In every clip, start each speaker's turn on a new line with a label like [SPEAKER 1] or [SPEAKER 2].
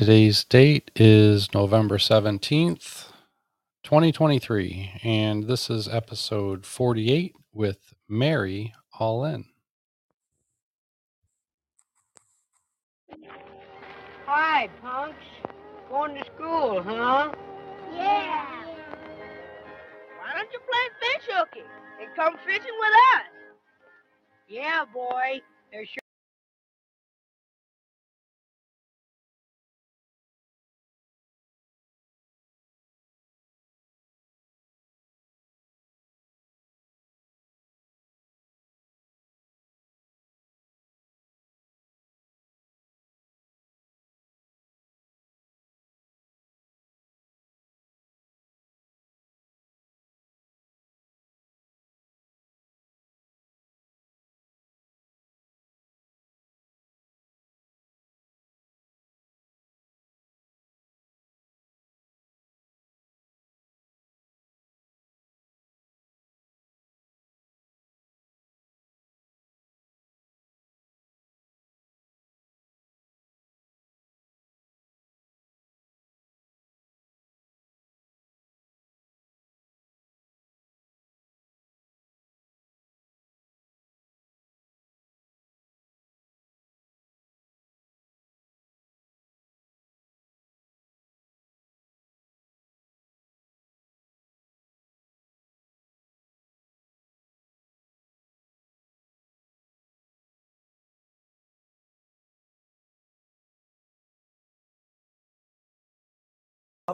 [SPEAKER 1] Today's date is November 17th, 2023, and this is episode 48 with Mary All In.
[SPEAKER 2] Hi, punks. Going to school, huh?
[SPEAKER 3] Yeah.
[SPEAKER 2] Why don't you play fish hooky and come fishing with us? Yeah, boy. There's sure.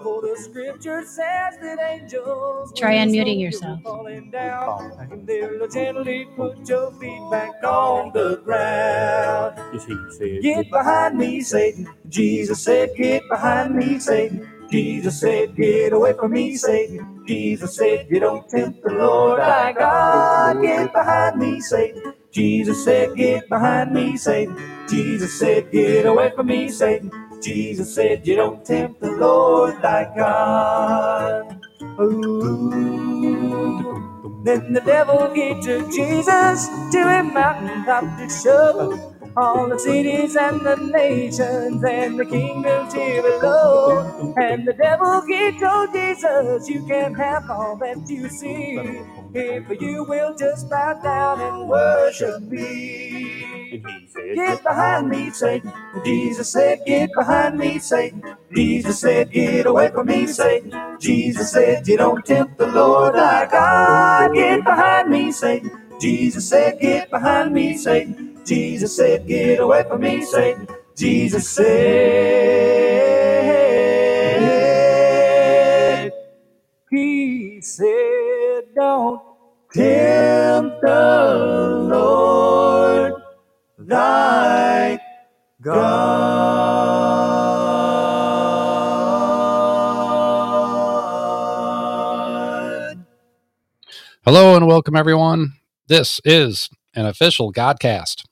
[SPEAKER 4] The scripture says that angels
[SPEAKER 3] Try unmuting yourself.
[SPEAKER 4] falling down, and they'll gently put your feet back on the ground.
[SPEAKER 5] Yes, he said.
[SPEAKER 4] Get behind me, Satan. Jesus said, Get behind me, Satan. Jesus said, Get away from me, Satan. Jesus said, You don't tempt the Lord thy God. Get behind me, Satan. Jesus said, Get behind me, Satan. Jesus said, Get away from me, Satan. Jesus said, You don't tempt the Lord thy God. Ooh. Then the devil he took Jesus to a mountaintop to show all the cities and the nations and the kingdoms here below. And the devil he told Jesus, You can have all that you see if you will just bow down and worship me.
[SPEAKER 5] He said.
[SPEAKER 4] Get behind me, Satan. Jesus said, Get behind me, Satan. Jesus said, Get away from me, Satan. Jesus said, You don't tempt the Lord thy God. Get behind me, Satan. Jesus said, Get behind me, Satan. Jesus said, Get away from me, Satan. Jesus said, He said, Don't tempt the God.
[SPEAKER 1] Hello and welcome, everyone. This is an official Godcast.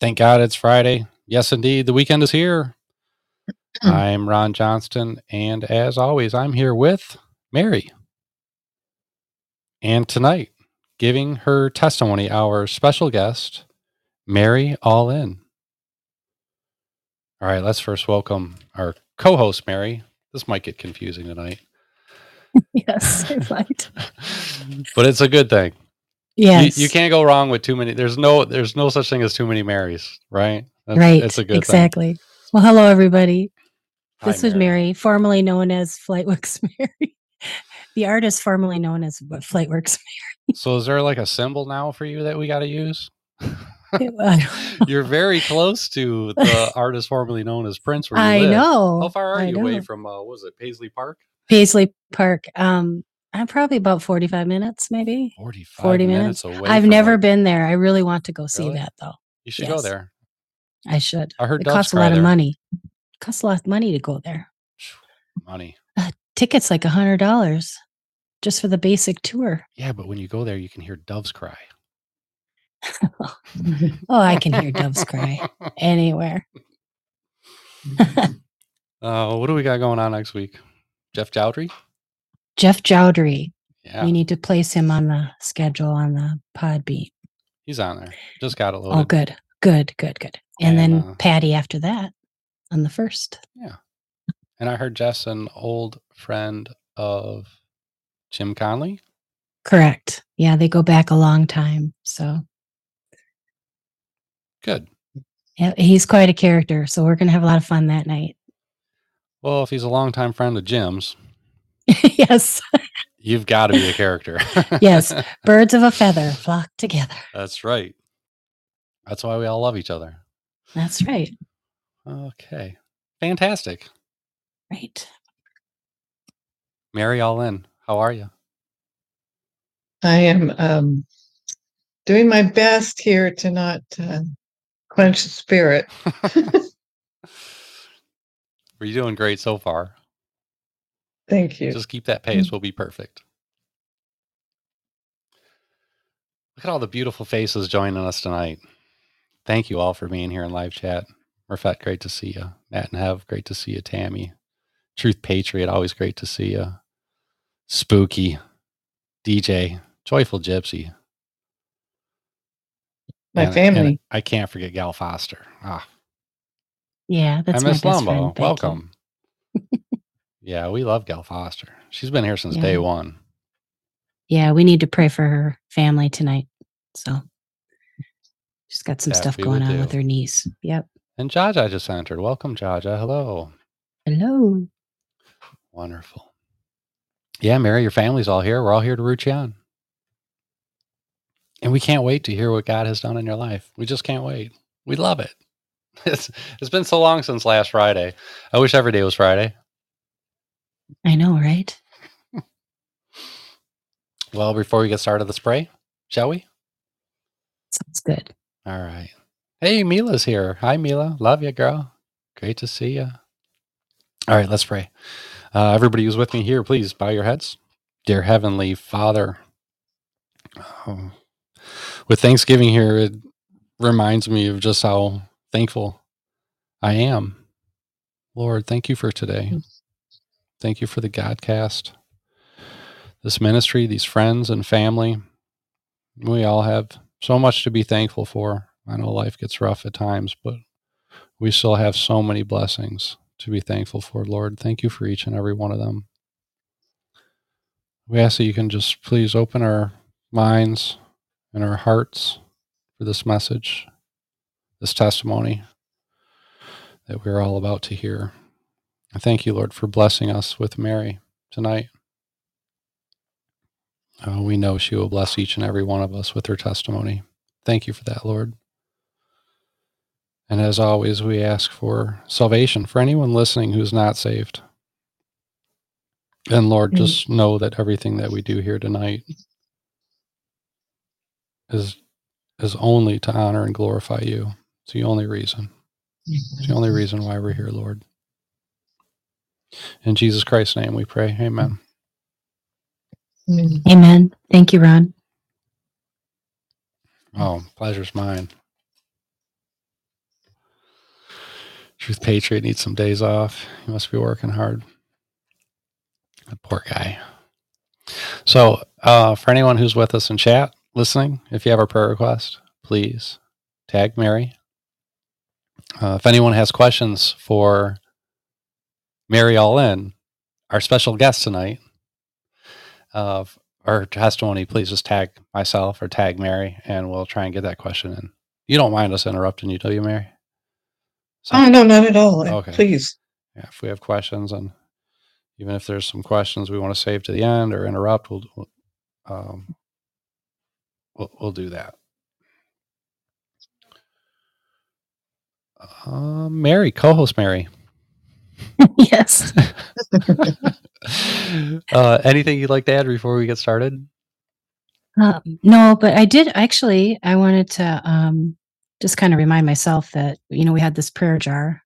[SPEAKER 1] Thank God it's Friday. Yes, indeed, the weekend is here. I'm Ron Johnston, and as always, I'm here with Mary. And tonight, giving her testimony, our special guest, Mary All In. All right, let's first welcome our co host, Mary. This might get confusing tonight,
[SPEAKER 3] Yes, it might.
[SPEAKER 1] but it's a good thing.
[SPEAKER 3] Yes.
[SPEAKER 1] You, you can't go wrong with too many. There's no there's no such thing as too many Marys, right? That's,
[SPEAKER 3] right.
[SPEAKER 1] It's a good
[SPEAKER 3] exactly. Well, hello, everybody.
[SPEAKER 1] thing.
[SPEAKER 3] This
[SPEAKER 1] Hi,
[SPEAKER 3] is Mary, formerly known as Flightworks Mary. the artist formerly known as what Mary.
[SPEAKER 1] So is there like a symbol now for you that we got to use? You're very close to the artist formerly known as Prince. Where
[SPEAKER 3] I
[SPEAKER 1] live.
[SPEAKER 3] know.
[SPEAKER 1] How far are
[SPEAKER 3] I
[SPEAKER 1] you away from uh, what was it Paisley Park?
[SPEAKER 3] Paisley Park. Um, I'm probably about 45 minutes, maybe.
[SPEAKER 1] Forty five
[SPEAKER 3] 40
[SPEAKER 1] minutes, away.
[SPEAKER 3] I've never
[SPEAKER 1] where-
[SPEAKER 3] been there. I really want to go see
[SPEAKER 1] Really?
[SPEAKER 3] that though.
[SPEAKER 1] You should go there.
[SPEAKER 3] I should.
[SPEAKER 1] I heard
[SPEAKER 3] it costs a lot of money. It costs a lot of money to go there.
[SPEAKER 1] Money.
[SPEAKER 3] Uh, tickets like a hundred dollars just for the basic tour.
[SPEAKER 1] Yeah, but when you go there, you can hear doves cry.
[SPEAKER 3] oh, I can hear doves cry anywhere.
[SPEAKER 1] Uh, what do we got going on next week? Jeff Chowdhury?
[SPEAKER 3] Jeff Jowdery.
[SPEAKER 1] Yeah,
[SPEAKER 3] We need to place him on the schedule on the pod beat.
[SPEAKER 1] he's on there. Just got it loaded.
[SPEAKER 3] Oh, good, good, good, good. And,
[SPEAKER 1] And,
[SPEAKER 3] then
[SPEAKER 1] uh,
[SPEAKER 3] Patty after that on the first.
[SPEAKER 1] Yeah. And I heard Jess an old friend of Jim Conley.
[SPEAKER 3] Correct. Yeah, they go back a long time. So
[SPEAKER 1] Good.
[SPEAKER 3] yeah, he's quite a character. So we're gonna have a lot of fun that night.
[SPEAKER 1] Well, if he's a longtime friend of Jim's,
[SPEAKER 3] yes.
[SPEAKER 1] you've got to be a character.
[SPEAKER 3] Yes. Birds of a feather flock together.
[SPEAKER 1] That's right. That's why we all love each other.
[SPEAKER 3] That's right.
[SPEAKER 1] Okay. Fantastic.
[SPEAKER 3] Right.
[SPEAKER 1] Mary all in. How are you?
[SPEAKER 5] I am um, doing my best here to not uh, quench the spirit.
[SPEAKER 1] Are you doing great so far?
[SPEAKER 5] Thank you.
[SPEAKER 1] Just keep that pace. Mm. We'll be perfect. Look at all the beautiful faces joining us tonight. Thank you all for being here in live chat. Murfett, great to see you. Matt and Hev, great to see you. Tammy, Truth Patriot, always great to see you. Spooky, DJ, Joyful Gypsy.
[SPEAKER 5] My
[SPEAKER 1] And- and
[SPEAKER 5] family.
[SPEAKER 1] I can't forget Gal Foster. Ah,
[SPEAKER 3] Yeah, that's
[SPEAKER 1] I
[SPEAKER 3] my best
[SPEAKER 1] Lumbo.
[SPEAKER 3] friend.
[SPEAKER 1] Welcome. yeah, we love Gal Foster. She's been here since
[SPEAKER 3] Yeah.
[SPEAKER 1] day one.
[SPEAKER 3] Yeah, we need to pray for her family tonight. So she's got some
[SPEAKER 1] That
[SPEAKER 3] stuff going
[SPEAKER 1] will
[SPEAKER 3] on with her niece. Yep.
[SPEAKER 1] And Jaja just entered. Welcome, Jaja. Hello.
[SPEAKER 3] Hello.
[SPEAKER 1] Wonderful. Yeah, Mary, your family's all here. We're all here to root you on. And we can't wait to hear what God has done in your life. We just can't wait. We love it. It's it's been so long since last Friday. I wish every day was Friday.
[SPEAKER 3] I know, right?
[SPEAKER 1] Well, before we get started, the spray, shall we?
[SPEAKER 3] Sounds good.
[SPEAKER 1] All right. Hey, Mila's here. Hi, Mila. Love you, girl. Great to see you. All right, let's pray. Uh, everybody who's with me here, please bow your heads. Dear Heavenly Father, um, with Thanksgiving here, it reminds me of just how thankful I am. Lord, thank you for today. Thank you for the Godcast, this ministry, these friends and family. We all have so much to be thankful for. I know life gets rough at times, but we still have so many blessings to be thankful for, Lord. Thank you for each and every one of them. We ask that you can just please open our minds and our hearts for this message, this testimony that we're all about to hear. I thank you, Lord, for blessing us with Mary tonight. Uh, we know she will bless each and every one of us with her testimony. Thank you for that, Lord. And as always, we ask for salvation for anyone listening who's not saved. And Lord,
[SPEAKER 5] Mm.
[SPEAKER 1] just know that everything that we do here tonight is is only to honor and glorify you. It's the only reason. It's the only reason why we're here, Lord. In Jesus Christ's name we pray. Amen.
[SPEAKER 5] Amen.
[SPEAKER 3] Amen. Thank you, Ron.
[SPEAKER 1] Oh, pleasure's mine. Truth Patriot needs some days off. He must be working hard. That poor guy. So, uh, for anyone who's with us in chat, listening, if you have a prayer request, please tag Mary. Uh, if anyone has questions for Mary All In, our special guest tonight, uh, or testimony, please just tag myself or tag Mary, and we'll try and get that question in. You don't mind us interrupting you, do you, Mary? So,
[SPEAKER 5] Oh, no, not at all.
[SPEAKER 1] Okay.
[SPEAKER 5] Please.
[SPEAKER 1] yeah, if we have questions, and even if there's some questions we want to save to the end or interrupt, we'll we'll, um, we'll, we'll do that. Uh, Mary, co-host Mary.
[SPEAKER 3] yes.
[SPEAKER 1] uh, anything you'd like to add before we get started?
[SPEAKER 3] Um, no, but I did actually. I wanted to um, just kind of remind myself that you know we had this prayer jar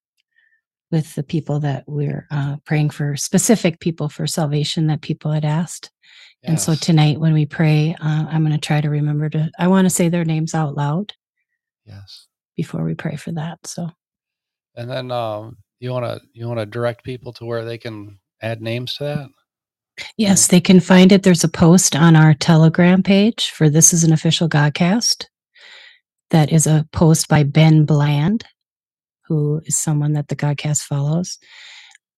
[SPEAKER 3] with the people that we're uh, praying for, specific people for salvation that people had asked. And so tonight, when we pray, uh, I'm going to try to remember to. I want to say their names out loud
[SPEAKER 1] yes.
[SPEAKER 3] before we pray for that. So
[SPEAKER 1] And then um, you want to you want to direct people to where they can add names to that.
[SPEAKER 3] yes, they can find it. There's a post on our Telegram page for this is an official Godcast. That is a post by Ben Bland, who is someone that the Godcast follows.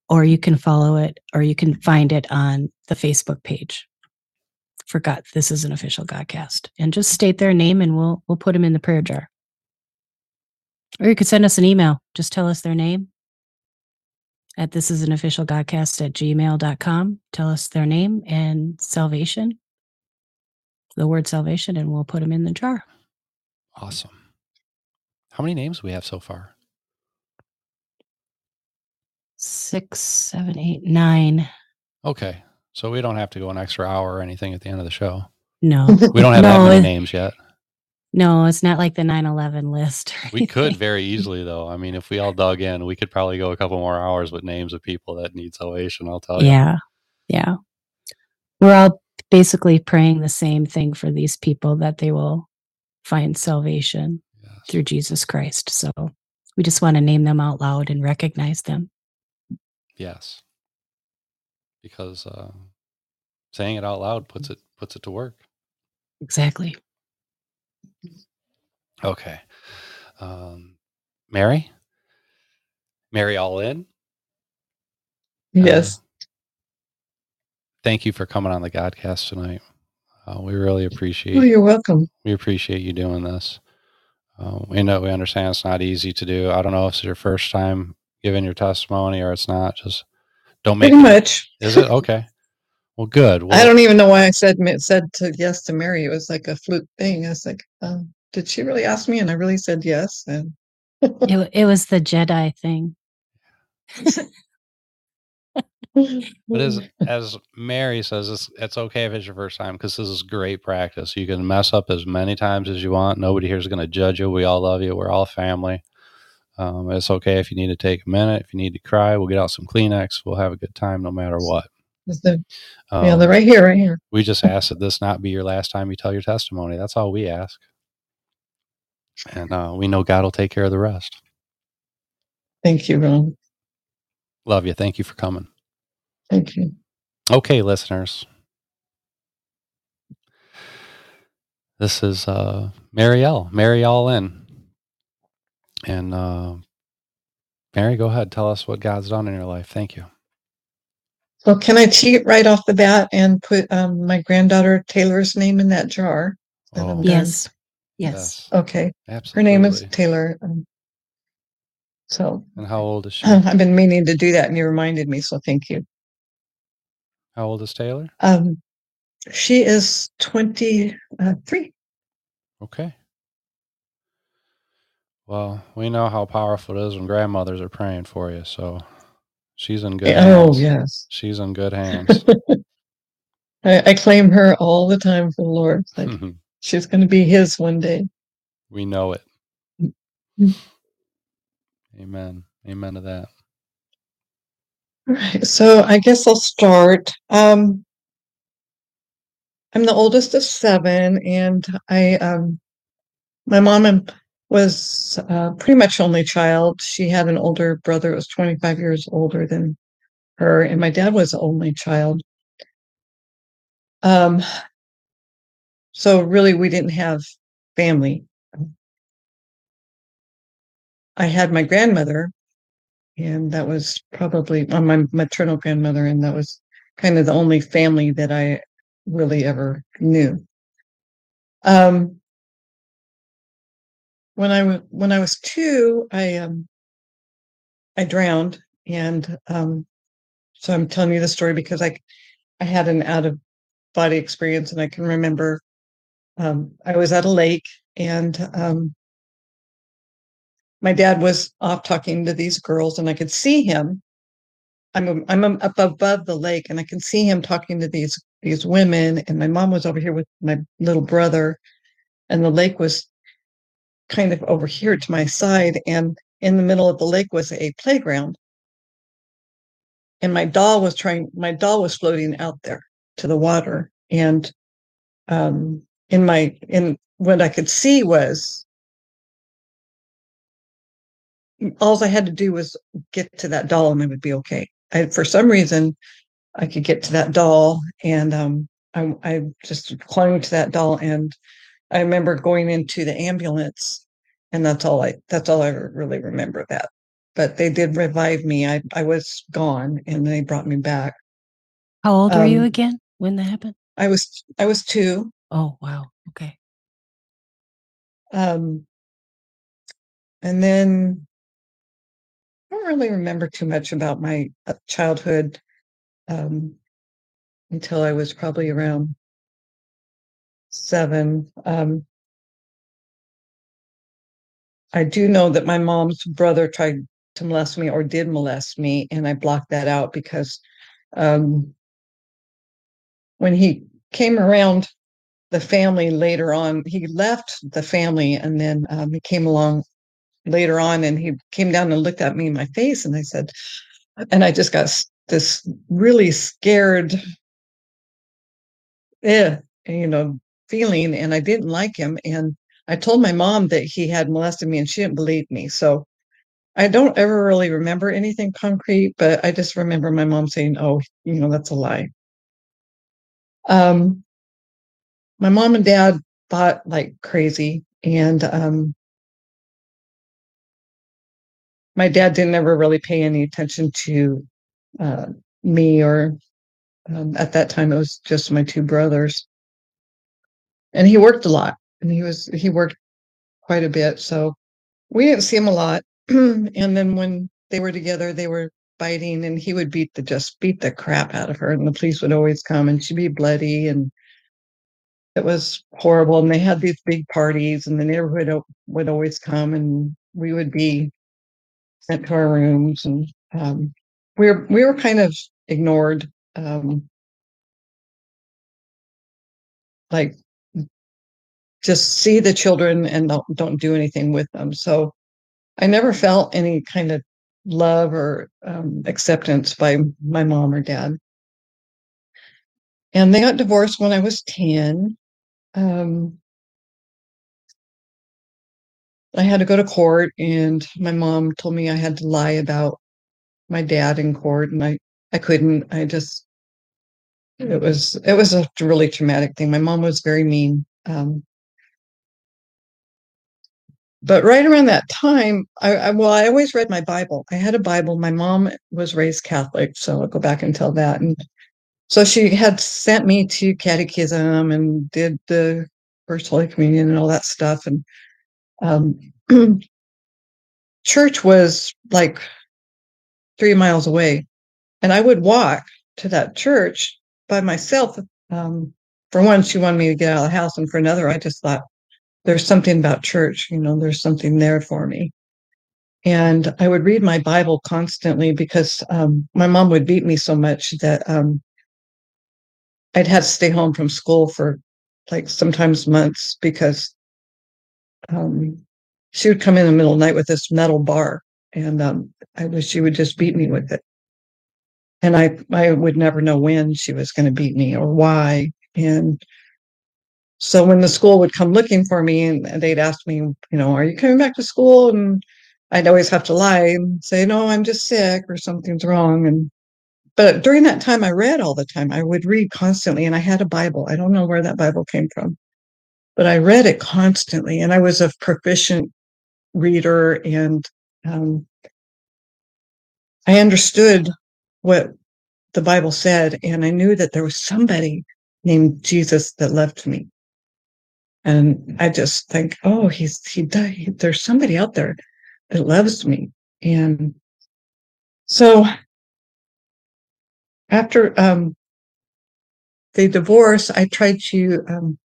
[SPEAKER 3] or you can follow it, or you can find it on the Facebook page. Forgot this is an official Godcast, and just state their name, and we'll we'll put them in the prayer jar. Or you could send us an email. Just tell us their name. At this is an official Godcast at gmail.com. Tell us their name and salvation, the word salvation, and we'll put them in the jar.
[SPEAKER 1] Awesome. How many names do we have so far?
[SPEAKER 3] Six, seven, eight, nine.
[SPEAKER 1] Okay. So we don't have to go an extra hour or anything at the end of the show.
[SPEAKER 3] No,
[SPEAKER 1] We don't have that many names yet.
[SPEAKER 3] no, it's not like the 9 11 list.
[SPEAKER 1] We could very easily, though. I mean, if we all dug in, we could probably go a couple more hours with names of people that need salvation. I'll tell you.
[SPEAKER 3] Yeah. Yeah. We're all basically praying the same thing for these people that they will find salvation
[SPEAKER 1] Yes.
[SPEAKER 3] through Jesus Christ. So we just want to name them out loud and recognize them.
[SPEAKER 1] Yes. Because uh, saying it out loud puts it puts it to work.
[SPEAKER 3] Exactly.
[SPEAKER 1] Okay. Um, Mary? Mary all in? Uh,
[SPEAKER 5] Yes.
[SPEAKER 1] thank you for coming on the Godcast tonight. Uh, we really appreciate
[SPEAKER 5] Oh, you're welcome.
[SPEAKER 1] we appreciate you doing this. Uh, we know we understand it's not easy to do. I don't know if it's your first time giving your testimony or it's not. Just don't make
[SPEAKER 5] Pretty
[SPEAKER 1] it-
[SPEAKER 5] much.
[SPEAKER 1] Is it okay? Well, good. Well,
[SPEAKER 5] I don't even know why I said said to yes to Mary. It was like a fluke thing. I was like, um, did she really ask me? And I really said yes. And
[SPEAKER 3] It, it was the Jedi thing.
[SPEAKER 1] But as as Mary says, it's it's okay if it's your first time because this is great practice. You can mess up as many times as you want. Nobody here is going to judge you. We all love you. We're all family. Um, it's okay if you need to take a minute. If you need to cry, we'll get out some Kleenex. We'll have a good time no matter what.
[SPEAKER 5] the-
[SPEAKER 1] Um,
[SPEAKER 5] yeah, they're right here, right here.
[SPEAKER 1] We just ask that this not be your last time you tell your testimony. That's all we ask. And uh, we know God will take care of the rest.
[SPEAKER 5] Thank you, Ron.
[SPEAKER 1] Love you. Thank you for coming.
[SPEAKER 5] Thank you.
[SPEAKER 1] Okay, listeners. This is uh Marielle, Mary All In. And uh Mary, go ahead. Tell us what God's done in your life. Thank you.
[SPEAKER 5] So can I cheat right off the bat and put um, my granddaughter Taylor's name in that jar? Then I'm
[SPEAKER 1] Oh,
[SPEAKER 5] done.
[SPEAKER 3] Yes. Yes.
[SPEAKER 5] Okay.
[SPEAKER 1] Absolutely.
[SPEAKER 5] Her name is Taylor. Um, so
[SPEAKER 1] And how old is she?
[SPEAKER 5] I've been meaning to do that, and you reminded me. So thank you.
[SPEAKER 1] How old is Taylor?
[SPEAKER 5] Um, she is twenty three.
[SPEAKER 1] Okay. Well, we know how powerful it is when grandmothers are praying for you, so she's in good
[SPEAKER 5] Oh
[SPEAKER 1] hands.
[SPEAKER 5] yes.
[SPEAKER 1] She's in good hands.
[SPEAKER 5] I, I claim her all the time for the Lord. Like she's going to be His one day.
[SPEAKER 1] we know it.
[SPEAKER 5] Mm.
[SPEAKER 1] Amen. Amen to that.
[SPEAKER 5] Right. So I guess I'll start. Um, I'm the oldest of seven, and I, um, my mom and- was uh, pretty much only child. She had an older brother that was 25 years older than her, and my dad was the only child. Um, so really, we didn't have family. I had my grandmother, and that was probably uh, my maternal grandmother, and that was kind of the only family that I really ever knew. Um, when I wa- when I was two, I um, I drowned, and um, so I'm telling you the story because I I had an out of body experience, and I can remember um, I was at a lake, and um, my dad was off talking to these girls, and I could see him. I'm I'm up above the lake, and I can see him talking to these these women, and my mom was over here with my little brother, and the lake was kind of over here to my side, and in the middle of the lake was a playground, and my doll was trying. My doll was floating out there to the water, and um, in my in what I could see was all I had to do was get to that doll and I would be okay. I, for some reason, I could get to that doll and um, I, I just clung to that doll. And I remember going into the ambulance, and that's all I that's all I really remember that but they did revive me. I, I was gone and they brought me back.
[SPEAKER 3] How old were you
[SPEAKER 5] Um,
[SPEAKER 3] again when that happened?
[SPEAKER 5] I was I was two.
[SPEAKER 3] Oh, wow. Okay.
[SPEAKER 5] Um, and then I don't really remember too much about my uh, childhood um, until I was probably around seven. Um, I do know that my mom's brother tried to molest me or did molest me, and I blocked that out because um, when he came around the family later on, he left the family and then um, he came along later on and he came down and looked at me in my face and I said, and I just got this really scared, eh, you know, feeling and I didn't like him. And I told my mom that he had molested me and she didn't believe me. So I don't ever really remember anything concrete, but I just remember my mom saying, oh, you know, that's a lie. Um, my mom and dad fought like crazy and um, my dad didn't ever really pay any attention to uh, me or um, at that time it was just my two brothers and he worked a lot and he was he worked quite a bit so we didn't see him a lot. And then when they were together they were fighting and he would beat the just beat the crap out of her and the police would always come and she'd be bloody and it was horrible and they had these big parties and the neighborhood would always come and we would be sent to our rooms and um, we were we were kind of ignored um, like just see the children and don't, don't do anything with them. So i never felt any kind of love or um, acceptance by my mom or dad. And they got divorced when i was 10 um, i had to go to court and my mom told me i had to lie about my dad in court and i i couldn't. I just it was it was a really traumatic thing. My mom was very mean. Um, but right around that time I, I well i always read my bible. I had a bible. My mom was raised catholic so i'll go back and tell that. And so she had sent me to catechism and did the first holy communion and all that stuff. And um, church was like three miles away. And i would walk to that church by myself. Um, for one she wanted me to get out of the house and for another i just thought there's something about church you know there's something there for me. And i would read my bible constantly because um, my mom would beat me so much that um, i'd had to stay home from school for like sometimes months because um, she would come in the middle of the night with this metal bar and um, i wish she would just beat me with it. And i i would never know when she was going to beat me or why. And so when the school would come looking for me and they'd ask me, you know, are you coming back to school? And I'd always have to lie and say, no, I'm just sick or something's wrong. And but during that time, I read all the time. I would read constantly, and I had a Bible. I don't know where that Bible came from, but I read it constantly, and I was a proficient reader, and um, I understood what the Bible said, and I knew that there was somebody named Jesus that loved me. And I just think, oh, he's he died. There's somebody out there that loves me. And so after um they divorced, I tried to um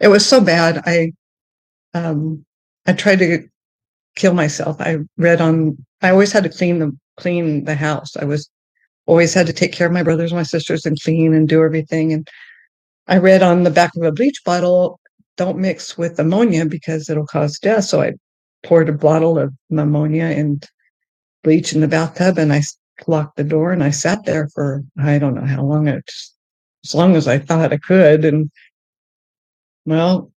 [SPEAKER 5] it was so bad. I um I tried to kill myself. I read on I always had to clean the clean the house. I was always had to take care of my brothers my sisters and clean and do everything. And I read on the back of a bleach bottle, don't mix with ammonia because it'll cause death. So I poured a bottle of ammonia and bleach in the bathtub and I locked the door and I sat there for I don't know how long it as long as I thought I could. And well,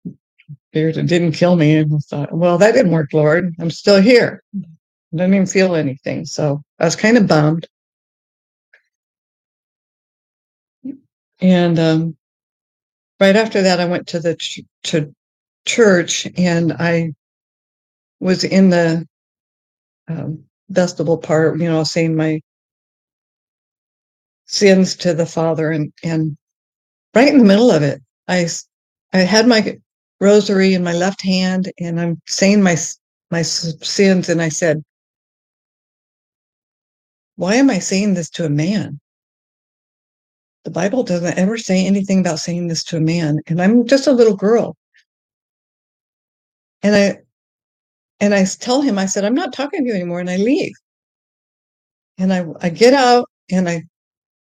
[SPEAKER 5] it didn't kill me. And I thought, well, that didn't work, Lord. I'm still here. I didn't even feel anything. So I was kind of bummed. And um, right after that, I went to the ch- to church and I was in the um, vestibule part, you know, saying my sins to the Father, and and right in the middle of it, I I had my rosary in my left hand, and I'm saying my my sins, and I said, "Why am I saying this to a man?" The Bible doesn't ever say anything about saying this to a man, and I'm just a little girl. And I and I tell him, I said, I'm not talking to you anymore, and I leave. And I I get out and I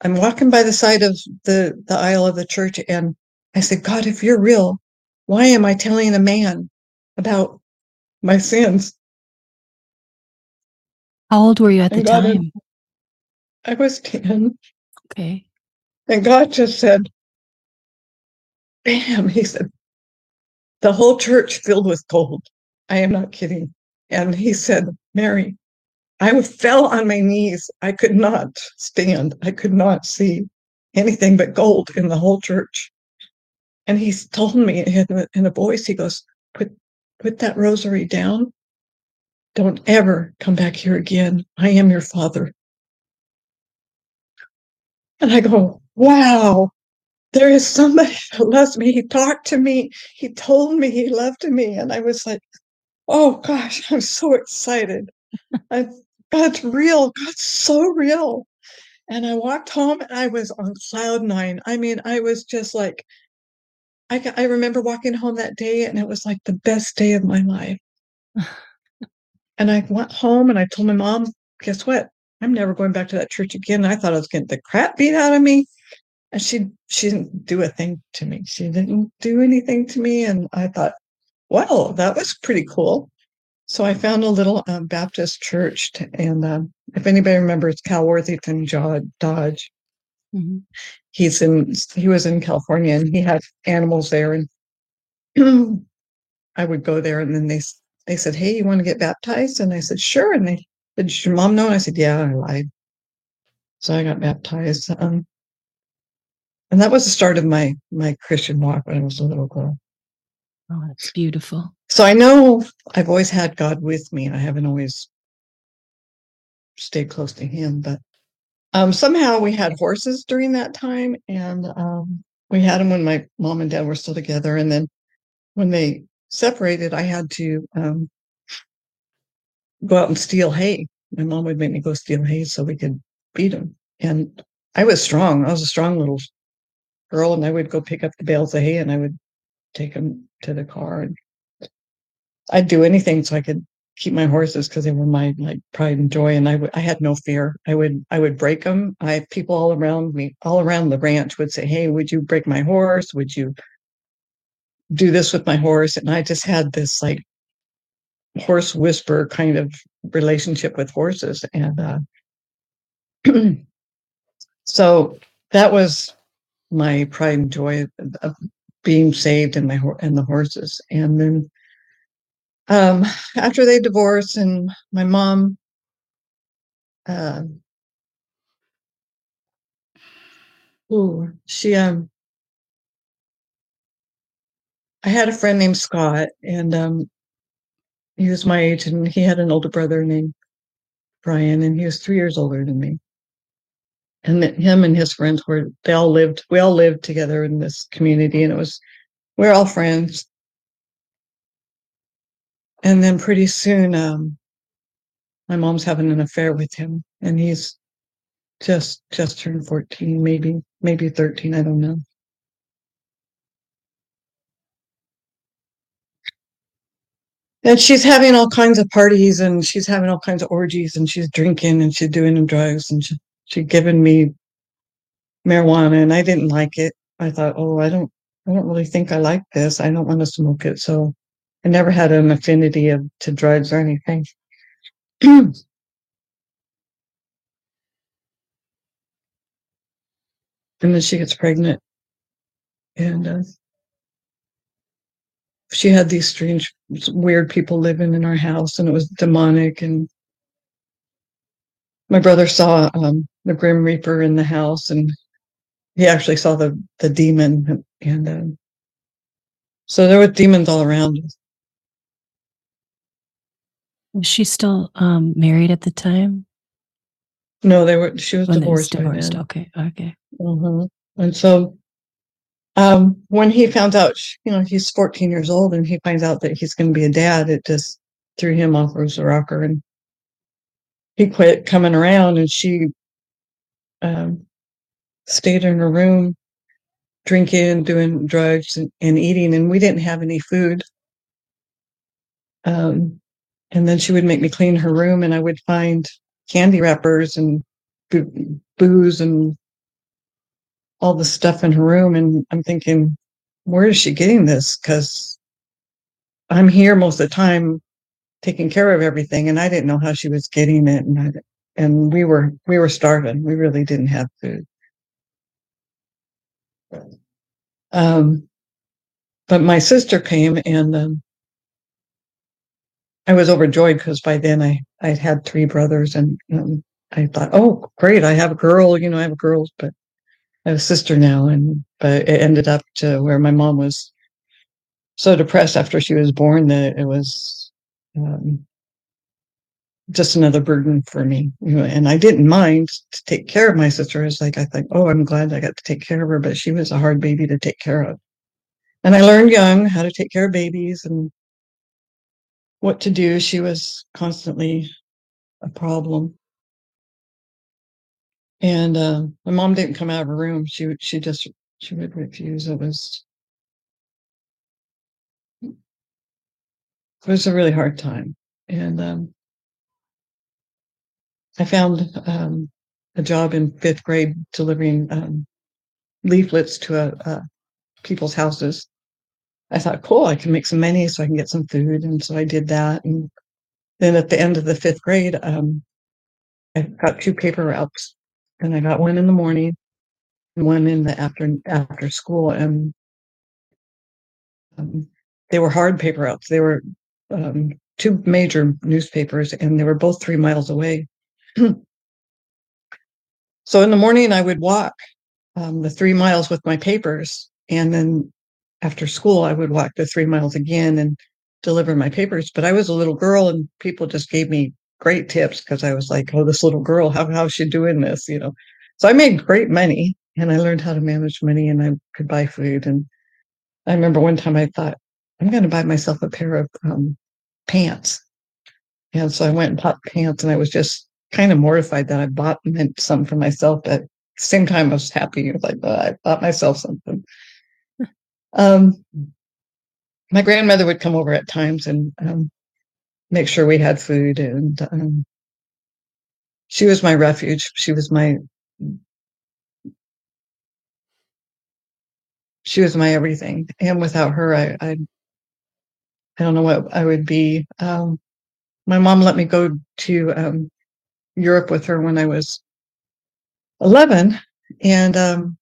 [SPEAKER 5] I'm walking by the side of the the aisle of the church, and I said, God, if you're real, why am I telling a man about my sins?
[SPEAKER 3] How old were you at the
[SPEAKER 5] God
[SPEAKER 3] time?
[SPEAKER 5] I was 10,
[SPEAKER 3] Okay.
[SPEAKER 5] And God just said, Bam, he said, the whole church filled with gold. I am not kidding. And he said, Mary, I fell on my knees. I could not stand. I could not see anything but gold in the whole church. And he told me in a, voice, he goes, put, put that rosary down. Don't ever come back here again. I am your father. And I go, wow, there is somebody that loves me. He talked to me. He told me he loved me. And I was like, oh gosh, I'm so excited. I, God's real. God's so real. And I walked home and I was on cloud nine. I mean, I was just like, I, I remember walking home that day and it was like the best day of my life. and I went home and I told my mom, guess what? I'm never going back to that church again. I thought I was getting the crap beat out of me. And she she didn't do a thing to me. She didn't do anything to me. And I thought, well, that was pretty cool. So I found a little um, Baptist church, t- and um, if anybody remembers Cal Worthington Dodge,
[SPEAKER 3] Mhm.
[SPEAKER 5] he's in he was in California and he had animals there, and I would go there, and then they they said, "Hey, you want to get baptized?" And I said, "Sure." And they "Did your mom know?" And I said, "Yeah." I lied, so I got baptized, um, and that was the start of my my Christian walk when I was a little girl.
[SPEAKER 3] Oh, that's beautiful.
[SPEAKER 5] So I know I've always had God with me. I haven't always stayed close to Him, but um, somehow we had horses during that time, and um, we had them when my mom and dad were still together. And then when they separated, I had to um, go out and steal hay. My mom would make me go steal hay so we could feed them. And I was strong. I was a strong little girl, and I would go pick up the bales of hay and I would take them to the car. And I'd do anything so I could keep my horses because they were my like pride and joy. And I I had no fear. I would, I would break them. I people all around me, all around the ranch would say, "Hey, would you break my horse? Would you do this with my horse?" And I just had this like horse whisper kind of relationship with horses, and uh, so that was my pride and joy of, being saved and my and the horses. And then um, after they divorced, and my mom uh, Ooh, she um I had a friend named Scott and um he was my age and he had an older brother named Brian and he was three years older than me. And him and his friends were they all lived we all lived together in this community and it was we're all friends. And then pretty soon um my mom's having an affair with him and he's just just turned 14 maybe maybe 13 I don't know. And she's having all kinds of parties and she's having all kinds of orgies and she's drinking and she's doing drugs and she, she given me marijuana and I didn't like it. I thought, oh, I don't, I don't really think I like this. I don't want to smoke it. So I never had an affinity of to drugs or anything. and then she gets pregnant and uh, she had these strange, weird people living in our house and it was demonic and my brother saw um, the grim reaper in the house and he actually saw the the demon and um, so there were demons all around us
[SPEAKER 3] Was she still um, married at the time?
[SPEAKER 5] No, they were. She was
[SPEAKER 3] When
[SPEAKER 5] divorced.
[SPEAKER 3] divorced. Okay. Okay.
[SPEAKER 5] Mhm. And so, um, when he found out, you know, he's 14 years old and he finds out that he's going to be a dad, it just threw him off of his rocker and he quit coming around and she, um, stayed in her room, drinking, doing drugs and, and eating. And we didn't have any food. Um, and then she would make me clean her room and I would find candy wrappers and boo- booze and all the stuff in her room and I'm thinking, where is she getting this? Because I'm here most of the time taking care of everything and I didn't know how she was getting it and I, and we were we were starving. We really didn't have food. Um but my sister came and um, I was overjoyed because by then I I had three brothers and um, I thought, oh great, I have a girl, you know, I have girls, but Have a sister now, and but it ended up to where my mom was so depressed after she was born that it was um, just another burden for me. And I didn't mind to take care of my sister. It's like I think, oh, I'm glad I got to take care of her, but she was a hard baby to take care of. And I learned young how to take care of babies and what to do. She was constantly a problem. And uh, my mom didn't come out of her room. She would she just she would refuse. It was it was a really hard time. And um, I found um, a job in fifth grade delivering um, leaflets to a, uh people's houses. I thought, cool, I can make some money so I can get some food. And so I did that. And then at the end of the fifth grade, um, I got two paper routes, and I got one in the morning and one in the after after school. And um, they were hard paper routes. They were um, two major newspapers, and they were both three miles away. so in the morning, I would walk um, the three miles with my papers, and then after school, I would walk the three miles again and deliver my papers. But I was a little girl, and people just gave me great tips because I was like, "Oh, this little girl, how how's she doing this?" You know. So I made great money, and I learned how to manage money, and I could buy food. And I remember one time I thought, "I'm going to buy myself a pair of um, pants," and so I went and bought pants, and I was just kind of mortified that I bought meant something for myself, but at the same time, I was happy. I was Like oh, I bought myself something. Um, my grandmother would come over at times and um, make sure we had food, and um, she was my refuge. She was my she was my everything, and without her, I I, I don't know what I would be. Um, my mom let me go to um, Europe with her when I was eleven, and um,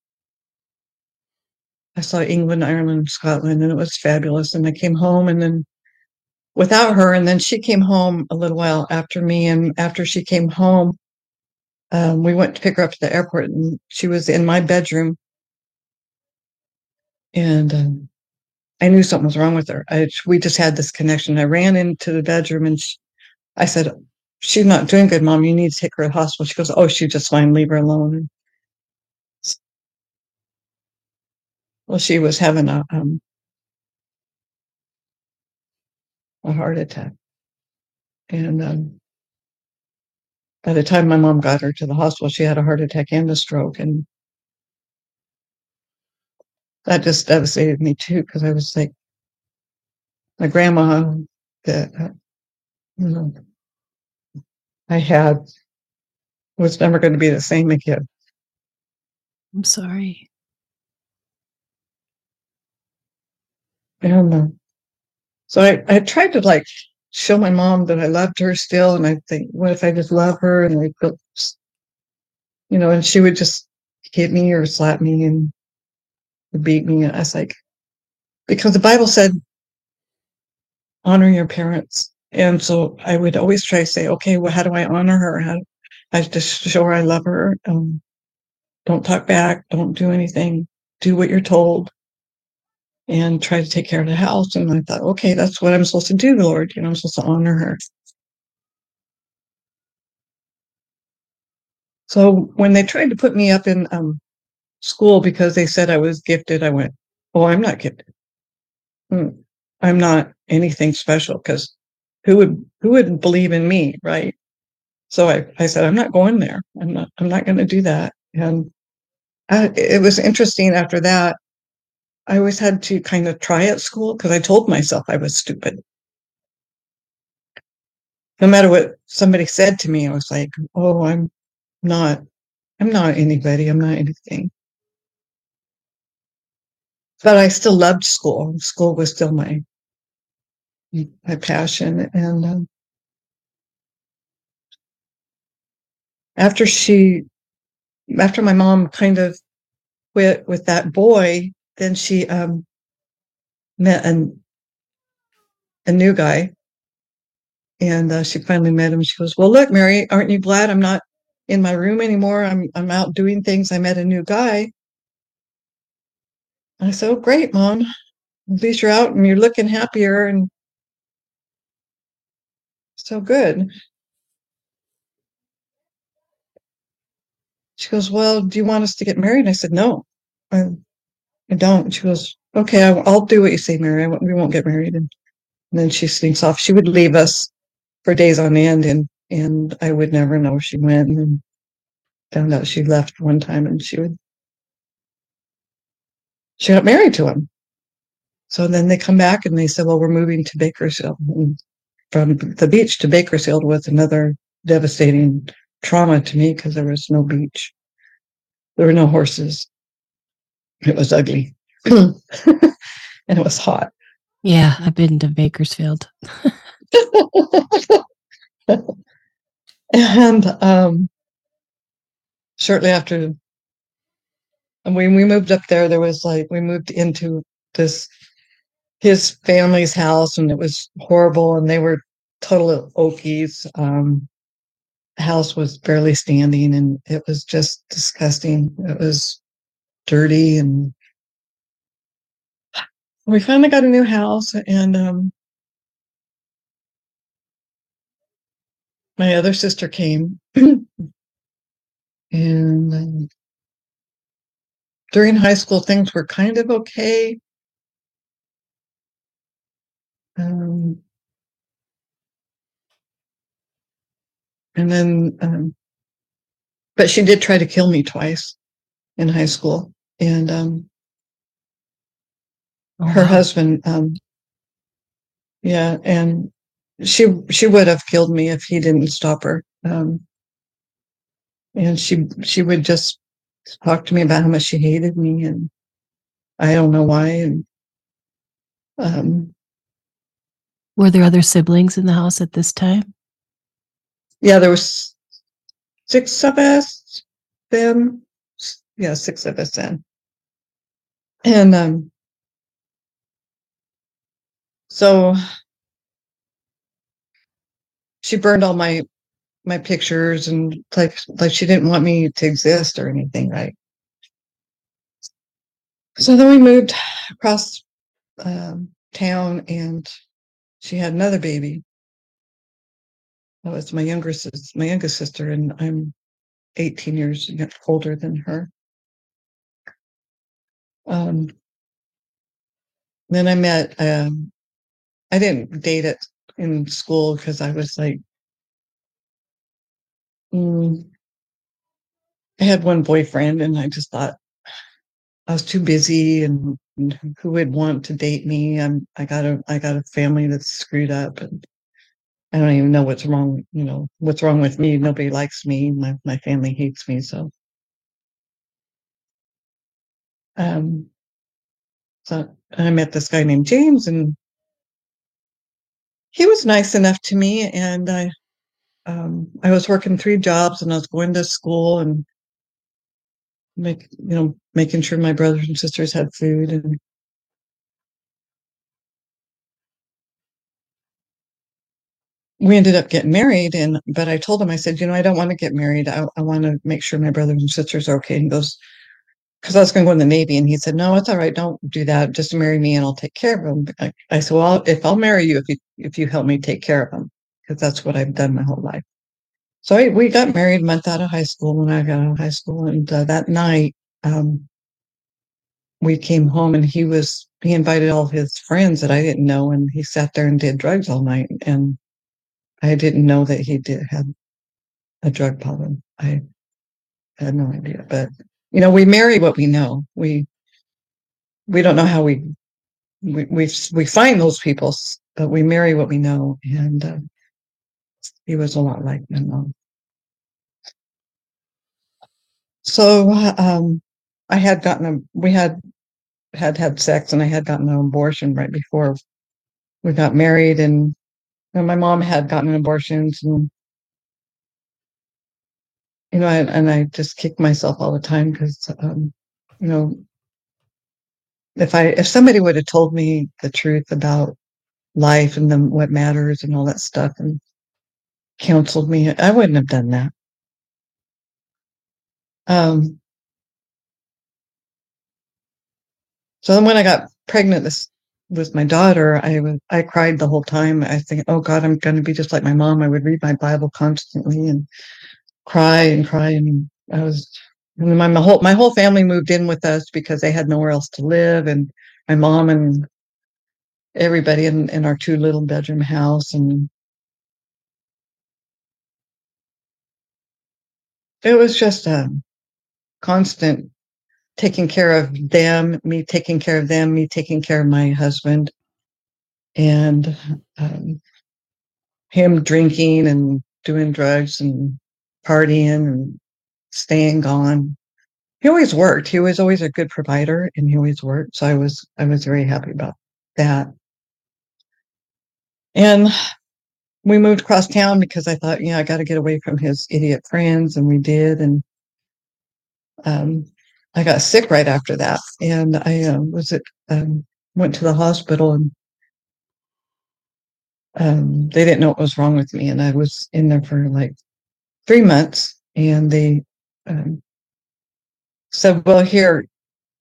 [SPEAKER 5] I saw England, Ireland, Scotland, and it was fabulous. And I came home, and then without her, and then she came home a little while after me. And after she came home, um, we went to pick her up at the airport, and she was in my bedroom, and um, I knew something was wrong with her. I, we just had this connection. I ran into the bedroom, and she, I said, "She's not doing good, mom. You need to take her to the hospital." She goes, "Oh, she's just fine. Leave her alone." Well, she was having a um, a heart attack, and um, by the time my mom got her to the hospital, she had a heart attack and a stroke, and that just devastated me too because I was like, my grandma that uh, you know I had was never going to be the same again.
[SPEAKER 3] I'm sorry.
[SPEAKER 5] And uh, so I, I tried to like show my mom that I loved her still. And I think, what if I just love her? And I felt, you know, and she would just hit me or slap me and beat me. And I was like, because the Bible said, honor your parents. And so I would always try to say, okay, well, how do I honor her? How I just show her I love her. Um, don't talk back. Don't do anything. Do what you're told and try to take care of the house. And I thought, okay, that's what I'm supposed to do, Lord. You know, I'm supposed to honor her. So when they tried to put me up in um, school because they said I was gifted, I went, oh, I'm not gifted. Hmm, I'm not anything special because who would who would believe in me, right? So I, I said, I'm not going there. I'm not I'm not going to do that. And I, it was interesting after that I always had to kind of try at school because I told myself I was stupid. No matter what somebody said to me, I was like, "Oh, I'm not. I'm not anybody. I'm not anything." but I still loved school. School was still my my passion. And um, after she, after my mom kind of quit with that boy, then she um, met an, a new guy, and uh, she finally met him. She goes, "Well, look, Mary, aren't you glad I'm not in my room anymore? I'm I'm out doing things. I met a new guy." I said, "Oh, great, mom. At least you're out and you're looking happier and so good." She goes, Well, do you want us to get married? And I said, No, I don't. She goes, Okay, I, will do what you say, Mary. We won't get married. And, and then she sneaks off. She would leave us for days on end, and and I would never know she went. And found out she left one time, and she would she got married to him. So then they come back and they said, Well, we're moving to Bakersfield. And from the beach to Bakersfield was another devastating trauma to me because there was no beach. There were no horses. It was ugly. and it was hot.
[SPEAKER 3] Yeah, I've been to Bakersfield.
[SPEAKER 5] and um, shortly after, and when we moved up there, there was like, we moved into this, his family's house, and it was horrible, and they were total Okies. Um, house was barely standing, and it was just disgusting. It was dirty and we finally got a new house and um, my other sister came and um, during high school things were kind of okay. Um, and then um, but she did try to kill me twice in high school and um,
[SPEAKER 3] Oh,
[SPEAKER 5] her
[SPEAKER 3] wow.
[SPEAKER 5] husband um, yeah and she she would have killed me if he didn't stop her um, and she she would just talk to me about how much she hated me and i don't know why and um,
[SPEAKER 3] Were there other siblings in the house at this time?
[SPEAKER 5] yeah there was six of us then yeah six of us then and um so she burned all my my pictures and like like she didn't want me to exist or anything right? So then we moved across um, town and she had another baby. That was my younger sis my youngest sister and i'm 18 years older than her um then i met um i didn't date it in school because i was like mm, i had one boyfriend and i just thought i was too busy and, and who would want to date me? I'm i got a i got a family that's screwed up and i don't even know what's wrong you know what's wrong with me. Nobody likes me. My, my family hates me so um so i met this guy named james and he was nice enough to me and i um, i was working three jobs and i was going to school and make you know making sure my brothers and sisters had food and we ended up getting married and but i told him i said you know i don't want to get married. I, I want to make sure my brothers and sisters are okay. And he goes because i was going to go in the navy and he said no it's all right don't do that just marry me and i'll take care of him. i, I said well if i'll marry you if you if you help me take care of him, because that's what i've done my whole life So I, we got married a month out of high school when I got out of high school, and uh, that night, um, we came home and he was he invited all his friends that I didn't know, and he sat there and did drugs all night, and I didn't know that he did have a drug problem. I had no idea, but you know, we marry what we know. We we don't know how we we we, we find those people, but we marry what we know, and uh, he was a lot like my mom. So um, I had gotten a we had had had sex, and I had gotten an abortion right before we got married, and, and my mom had gotten abortions, and you know, I, and I just kick myself all the time because um, you know if I if somebody would have told me the truth about life and then what matters and all that stuff and counseled me, I wouldn't have done that. Um, so then when I got pregnant this with my daughter, I was I cried the whole time. I think, oh God, I'm going to be just like my mom. I would read my Bible constantly and cry and cry, and I was. And my, my whole my whole family moved in with us because they had nowhere else to live, and my mom and everybody in, in our two little bedroom house, and it was just a constant taking care of them, me taking care of them, me taking care of my husband, and um, him drinking and doing drugs and partying and staying gone. He always worked. He was always a good provider, and he always worked. So I was I was very happy about that. And we moved across town because I thought, you know, I got to get away from his idiot friends, and we did. And um, I got sick right after that, and I uh, was at um, went to the hospital, and um, they didn't know what was wrong with me, and I was in there for like three months, and they um, said, "Well, here,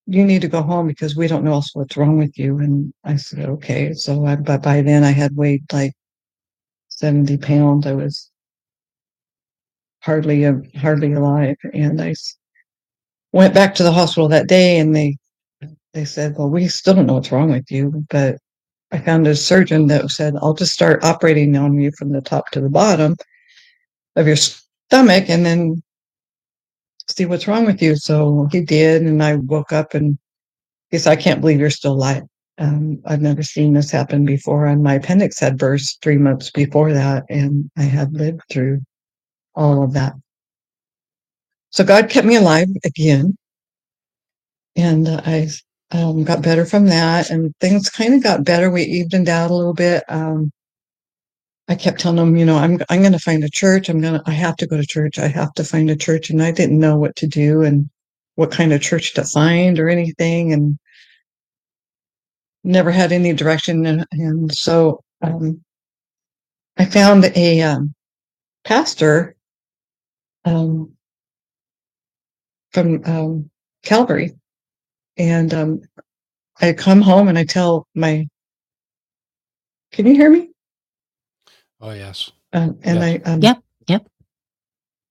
[SPEAKER 5] you need to go home because we don't know else what's wrong with you." And I said, "Okay." So, I, but by then I had weighed like seventy pounds. I was hardly a, hardly alive, and I went back to the hospital that day, and they they said, "Well, we still don't know what's wrong with you, but." I found a surgeon that said, I'll just start operating on you from the top to the bottom of your stomach and then see what's wrong with you. So he did. And I woke up and he said, I can't believe you're still alive. Um, I've never seen this happen before. And my appendix had burst three months before that. And I had lived through all of that. So God kept me alive again. And I um, got better from that. And things kind of got better. We evened out a little bit. Um, I kept telling them, you know, I'm I'm going to find a church. I'm going to I have to go to church. I have to find a church and I didn't know what to do and what kind of church to find or anything and never had any direction and, and so um, I found a um, pastor um, from um, Calvary and um, I come home and I tell my Can you hear me?
[SPEAKER 1] Oh yes.
[SPEAKER 5] Um, and
[SPEAKER 1] Yes.
[SPEAKER 5] I um,
[SPEAKER 3] Yep, yep.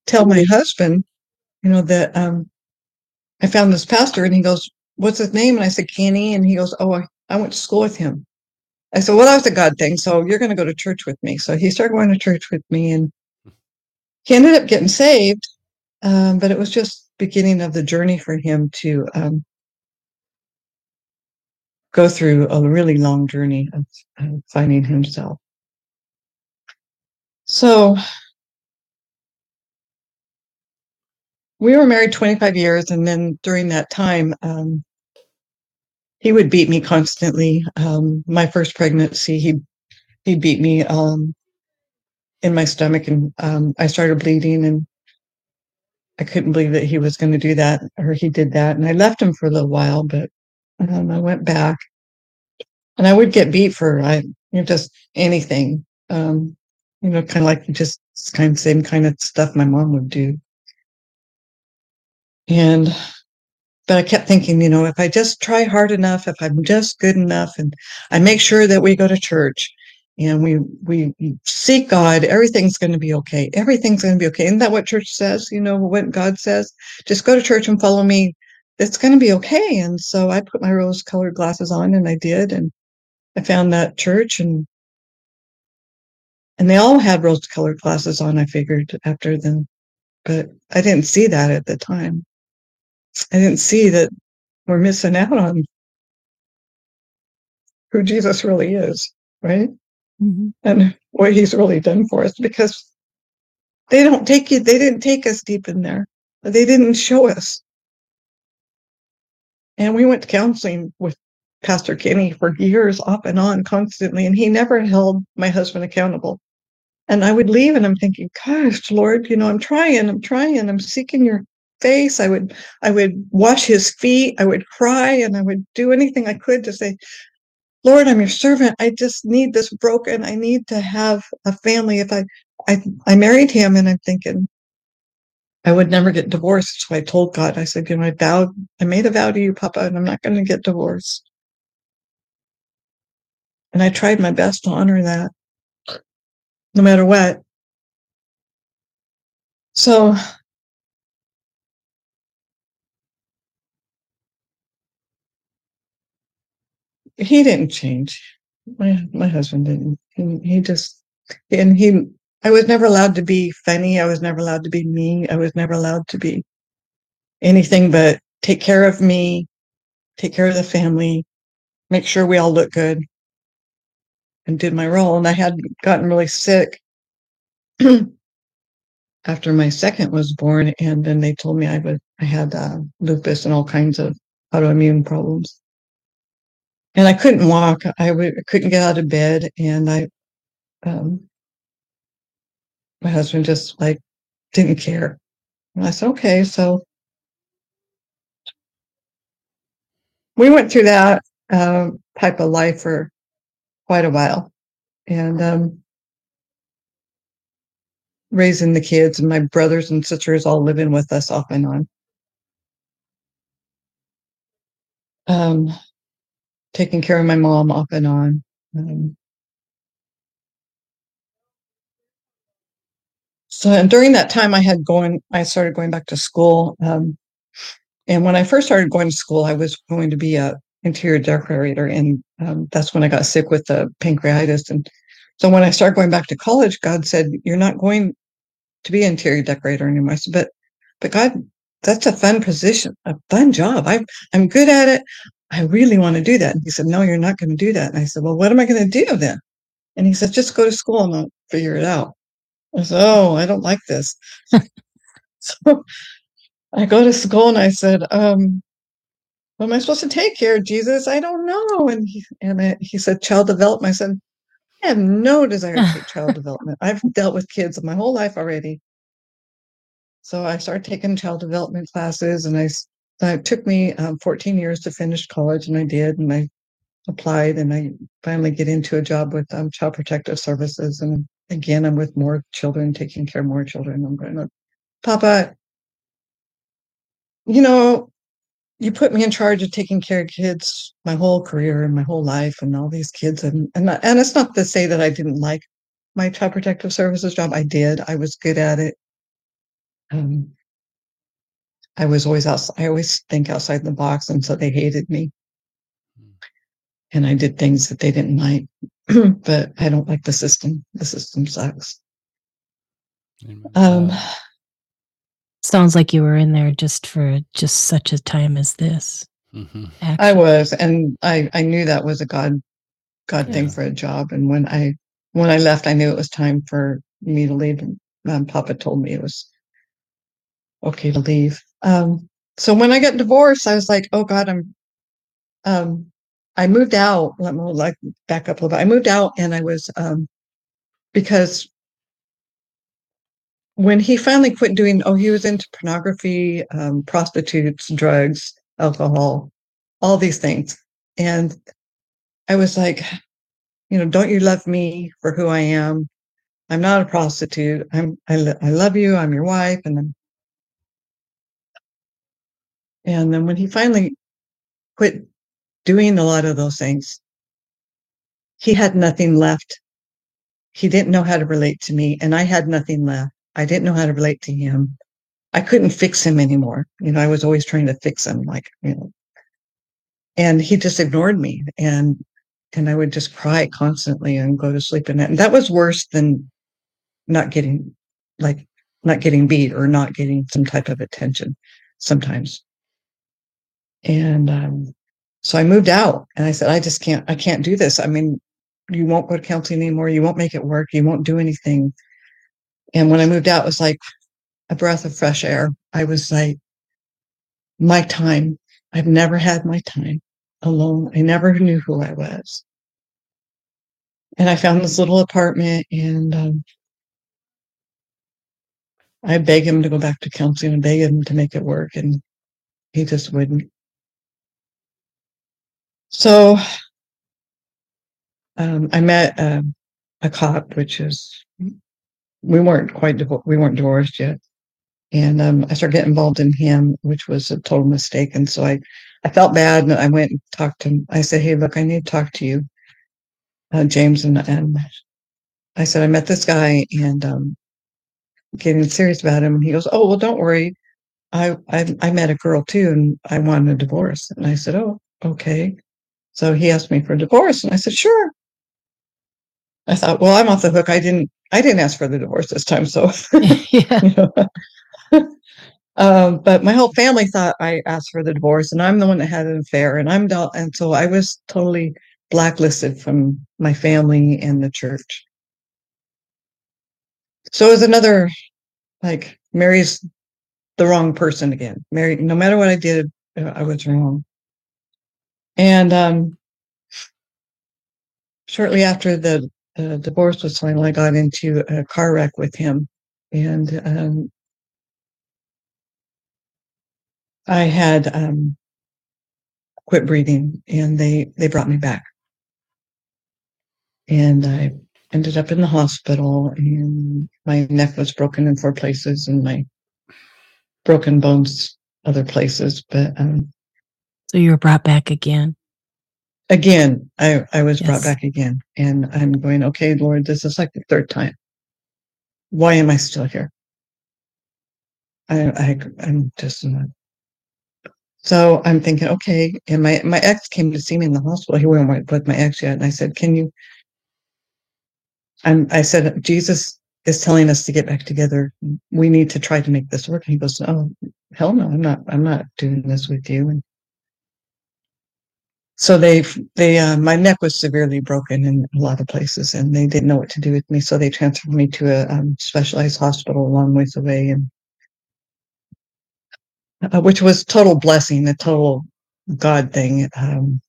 [SPEAKER 5] tell my husband, you know, that um, I found this pastor and he goes, What's his name? And I said, Kenny. And he goes, Oh, I, I went to school with him. I said, Well, that was a God thing. So you're going to go to church with me. So he started going to church with me and he ended up getting saved. Um, but it was just beginning of the journey for him to um, go through a really long journey of, of finding himself. So we were married 25 years. And then during that time, um, he would beat me constantly. Um, my first pregnancy, he he beat me um, in my stomach, and um, I started bleeding, and I couldn't believe that he was going to do that, or he did that. And I left him for a little while, but um, I went back, and I would get beat for I you know just anything, um, you know, kind of like just kind of same kind of stuff my mom would do, and. But I kept thinking, you know, if I just try hard enough, if I'm just good enough, and I make sure that we go to church, and we we seek God, everything's going to be okay. Everything's going to be okay. Isn't that what church says? You know what God says? Just go to church and follow me. It's going to be okay. And so I put my rose-colored glasses on, and I did, and I found that church, and and they all had rose-colored glasses on. I figured after them, but I didn't see that at the time. I didn't see that we're missing out on who Jesus really is, right?
[SPEAKER 3] Mhm.
[SPEAKER 5] and what he's really done for us because they don't take you they didn't take us deep in there they didn't show us and we went to counseling with pastor kenny for years off and on constantly and he never held my husband accountable and i would leave and i'm thinking gosh lord you know i'm trying i'm trying i'm seeking your face i would i would wash his feet i would cry and i would do anything i could to say Lord, I'm your servant. I just need this broken. I need to have a family. If I, I, I married him and I'm thinking I would never get divorced. So I told God, I said, you know, I vowed, I made a vow to you, Papa, and I'm not going to get divorced. And I tried my best to honor that no matter what. So he didn't change. My, my husband didn't. He, he just, and he, I was never allowed to be funny. I was never allowed to be mean. I was never allowed to be anything but take care of me, take care of the family, make sure we all look good, and did my role. And I had gotten really sick after my second was born, and then they told me I would I had uh, lupus and all kinds of autoimmune problems. And I couldn't walk. I w- couldn't get out of bed, and I, um, my husband just like didn't care. And I said, okay, so we went through that uh, type of life for quite a while, and um, raising the kids, and my brothers and sisters all living with us off and on. Um, taking care of my mom off and on. Um, so and during that time, I had going. I started going back to school. Um, and when I first started going to school, I was going to be a interior decorator, and um, that's when I got sick with the pancreatitis. And so when I started going back to college, God said, "You're not going to be interior decorator anymore." I said, "But, but God, that's a fun position, a fun job. I I'm good at it. I really want to do that." And He said, "No, you're not going to do that." And I said, "Well, what am I going to do then?" And he said, "Just go to school and I'll figure it out." I said, "Oh, I don't like this." so I go to school and I said, um, "What am I supposed to take here, Jesus? I don't know." And he and I, he said, "Child development." I said, "I have no desire to take child development. I've dealt with kids my whole life already." So I started taking child development classes, and I it took me um, 14 years to finish college, and I did, and I applied, and I finally get into a job with um, Child Protective Services, and again, I'm with more children, taking care of more children. I'm going, Papa, you know, you put me in charge of taking care of kids my whole career and my whole life, and all these kids, and and and it's not to say that I didn't like my Child Protective Services job. I did. I was good at it. Um, I was always outside. I always think outside the box, and so they hated me. And I did things that they didn't like, but I don't like the system. The system sucks. Um,
[SPEAKER 1] Uh,
[SPEAKER 3] Sounds like you were in there just for just such a time as this.
[SPEAKER 1] mhm.
[SPEAKER 5] I was, and I I knew that was a God God thing for a job. And when I when I left, I knew it was time for me to leave. And um, Papa told me it was okay to leave. Um, so when I got divorced, I was like, oh God, I'm um I moved out. Let me like back up a little bit. I moved out and I was um because when he finally quit doing oh he was into pornography, um, prostitutes, drugs, alcohol, all these things. And I was like, you know, don't you love me for who I am? I'm not a prostitute. I'm I, I love you. I'm your wife. And then and then when he finally quit doing a lot of those things, he had nothing left he didn't know how to relate to me and I had nothing left. I didn't know how to relate to him. I couldn't fix him anymore. You know, I was always trying to fix him, like, you know. And he just ignored me and and I would just cry constantly and go to sleep. And that was worse than not getting like not getting beat or not getting some type of attention sometimes. And um, so I moved out and I said, I just can't, I can't do this. I mean, you won't go to counseling anymore. You won't make it work. You won't do anything. And when I moved out, it was like a breath of fresh air. I was like, my time. I've never had my time alone. I never knew who I was. And I found this little apartment and um, I begged him to go back to counseling and beg him to make it work. And he just wouldn't. So um, I met um, a cop, which is we weren't quite we weren't divorced yet, and um, I started getting involved in him, which was a total mistake. And so I I felt bad, and I went and talked to him. I said, "Hey, look, I need to talk to you, uh, James." And, and I said, "I met this guy, and um, getting serious about him." And he goes, "Oh, well, don't worry. I I, I met a girl too, and I wanted a divorce." And I said, "Oh, okay." So he asked me for a divorce, and I said, "Sure." I thought, well, I'm off the hook. I didn't I didn't ask for the divorce this time, so
[SPEAKER 3] yeah.
[SPEAKER 5] um, but my whole family thought I asked for the divorce, and I'm the one that had an affair, and I'm the, and so I was totally blacklisted from my family and the church. So it was another like Mary's the wrong person again. Mary, no matter what I did, I was wrong. And um, shortly after the uh, divorce was final, I got into a car wreck with him, and um, I had um, quit breathing, and they they brought me back, and I ended up in the hospital, and my neck was broken in four places, and my broken bones other places, but um,
[SPEAKER 3] So you were brought back again.
[SPEAKER 5] Again, I, I was brought back again. And I'm going, okay, Lord, this is like the third time. Why am I still here? I, I I'm just not. So I'm thinking, okay. And my, my ex came to see me in the hospital. He wasn't with- with my ex yet. And I said, can you, I'm, I said, Jesus is telling us to get back together. We need to try to make this work. And he goes, oh, hell no, I'm not, I'm not doing this with you. And so they they uh, my neck was severely broken in a lot of places and they didn't know what to do with me so they transferred me to a um, specialized hospital a long ways away and uh, which was total blessing a total god thing um,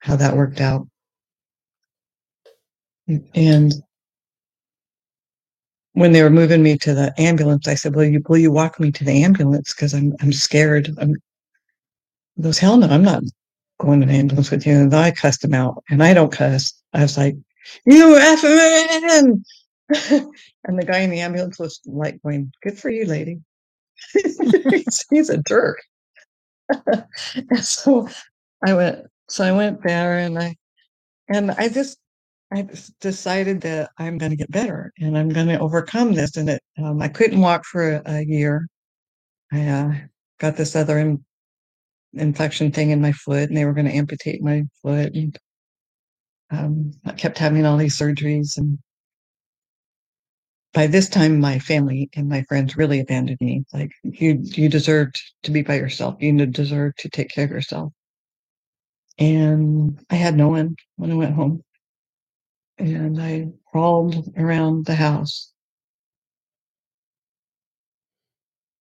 [SPEAKER 5] how that worked out. And when they were moving me to the ambulance i said will you will you walk me to the ambulance? Because i'm i'm scared. I'm goes hell no i'm not going to the ambulance with you. And i cussed him out and i don't cuss. I was like you effing and the guy in the ambulance was like going good for you lady. He's, he's a jerk. So i went so i went there and i and i just i decided that i'm going to get better and i'm going to overcome this and it um, i couldn't walk for a, a year. I uh, got this other infection thing in my foot and they were going to amputate my foot and um, i kept having all these surgeries and by this time my family and my friends really abandoned me. Like you you deserved to be by yourself. You deserve to take care of yourself. And i had no one when i went home. And i crawled around the house.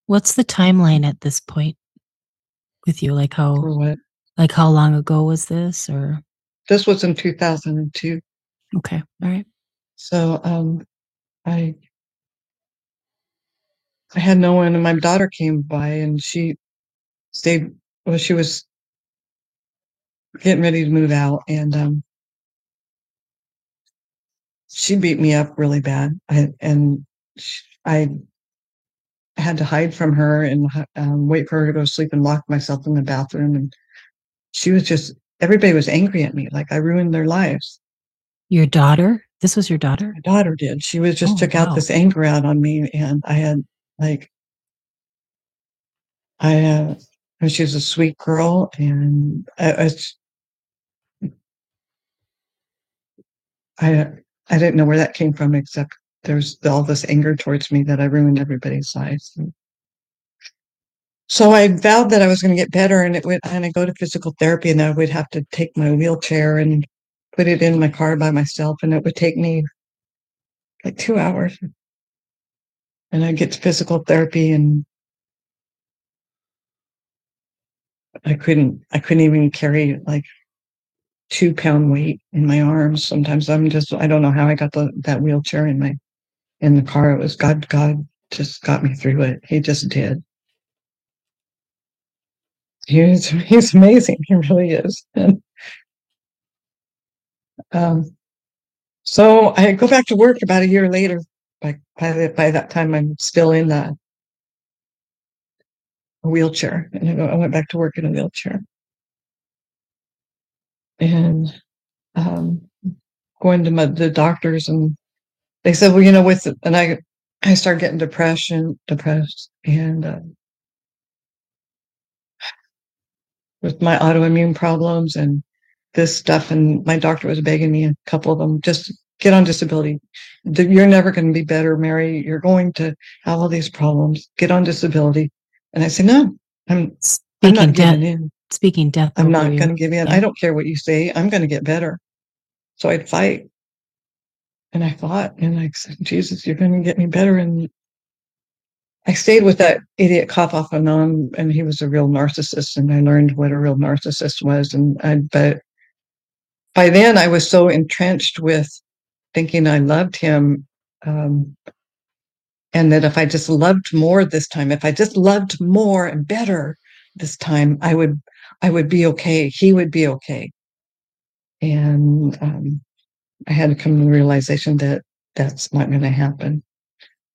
[SPEAKER 3] What's the timeline at this point with you? Like how
[SPEAKER 5] what
[SPEAKER 3] like how long ago was this or
[SPEAKER 5] this was in 2002
[SPEAKER 3] okay. All right.
[SPEAKER 5] so um i i had no one and my daughter came by and she stayed well she was getting ready to move out and um she beat me up really bad I, and sh i had to hide from her and um, wait for her to go to sleep and lock myself in the bathroom and she was just everybody was angry at me like i ruined their lives
[SPEAKER 3] Your daughter? This was your daughter?
[SPEAKER 5] my daughter did. She was just
[SPEAKER 3] Oh,
[SPEAKER 5] took out this anger out on me, and I had like, I uh, she was a sweet girl, and i i i didn't know where that came from, except there's all this anger towards me that I ruined everybody's lives. So I vowed that I was going to get better, and it would, and I go to physical therapy, and I would have to take my wheelchair and put it in my car by myself, and it would take me like two hours. And I get to physical therapy, and I couldn't, I couldn't even carry like two pound weight in my arms. Sometimes I'm just, I don't know how I got the, that wheelchair in my, in the car. It was God, God just got me through it. He just did. He's, he's amazing. He really is. Um, so I go back to work about a year later. By, by, the, by that time, I'm still in the wheelchair. And I, go, I went back to work in a wheelchair. And um, going to my, the doctors and they said, well, you know, with and I I started getting depression, depressed, and uh, with my autoimmune problems and this stuff, and my doctor was begging me, a couple of them, just get on disability. You're never going to be better, Mary. You're going to have all these problems. Get on disability. And I said, no, I'm I'm
[SPEAKER 3] Speaking
[SPEAKER 5] not giving
[SPEAKER 3] death,
[SPEAKER 5] in.
[SPEAKER 3] speaking death.
[SPEAKER 5] I'm not going to give in.
[SPEAKER 3] Yeah.
[SPEAKER 5] I don't care what you say. I'm going to get better. So I'd fight. And I thought, and I said, Jesus, you're going to get me better. And I stayed with that idiot Kofoff Anon, and on, and he was a real narcissist. And I learned what a real narcissist was. And I, but by then I was so entrenched with thinking I loved him. Um, and that if I just loved more this time, if I just loved more and better this time, I would, I would be okay. He would be okay. And, um, I had to come to the realization that that's not going to happen.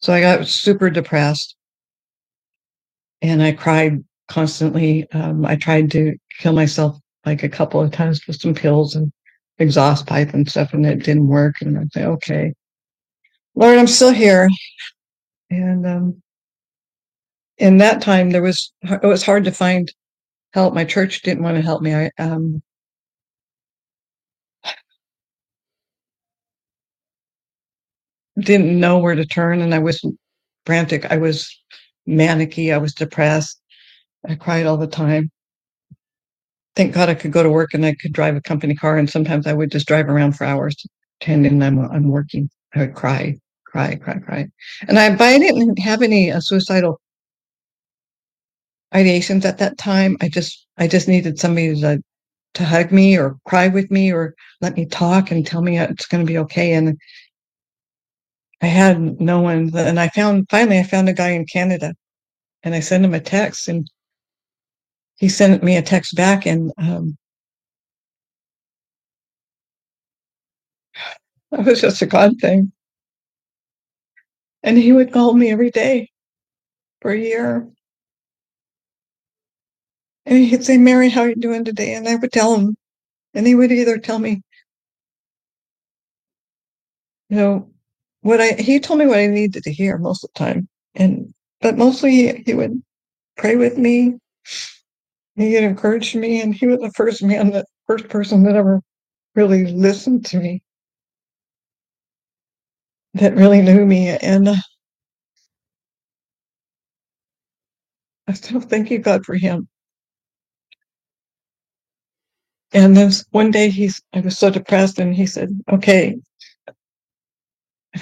[SPEAKER 5] So I got super depressed and I cried constantly. Um, I tried to kill myself like a couple of times with some pills and exhaust pipe and stuff, and it didn't work. And I say, okay, Lord, I'm still here. And um, in that time, there was it was hard to find help. My church didn't want to help me. I um, didn't know where to turn, and I was frantic. I was manicky. I was depressed. I cried all the time. Thank God I could go to work and I could drive a company car, and sometimes I would just drive around for hours pretending I'm I'm working. I would cry, cry, cry, cry, and I but I didn't have any uh, suicidal ideations at that time. I just I just needed somebody to to hug me or cry with me or let me talk and tell me it's going to be okay. And I had no one. And I found finally I found a guy in Canada, and I sent him a text, and he sent me a text back, and um, it was just a God thing. And he would call me every day for a year. And he'd say, Mary, how are you doing today? And I would tell him, and he would either tell me, you know, what I he told me what I needed to hear most of the time. And but mostly he, would pray with me. He would encourage me, and he was the first man that first person that ever really listened to me. That really knew me. And uh, I still thank you, God, for him. And then one day he's I was so depressed and he said, Okay,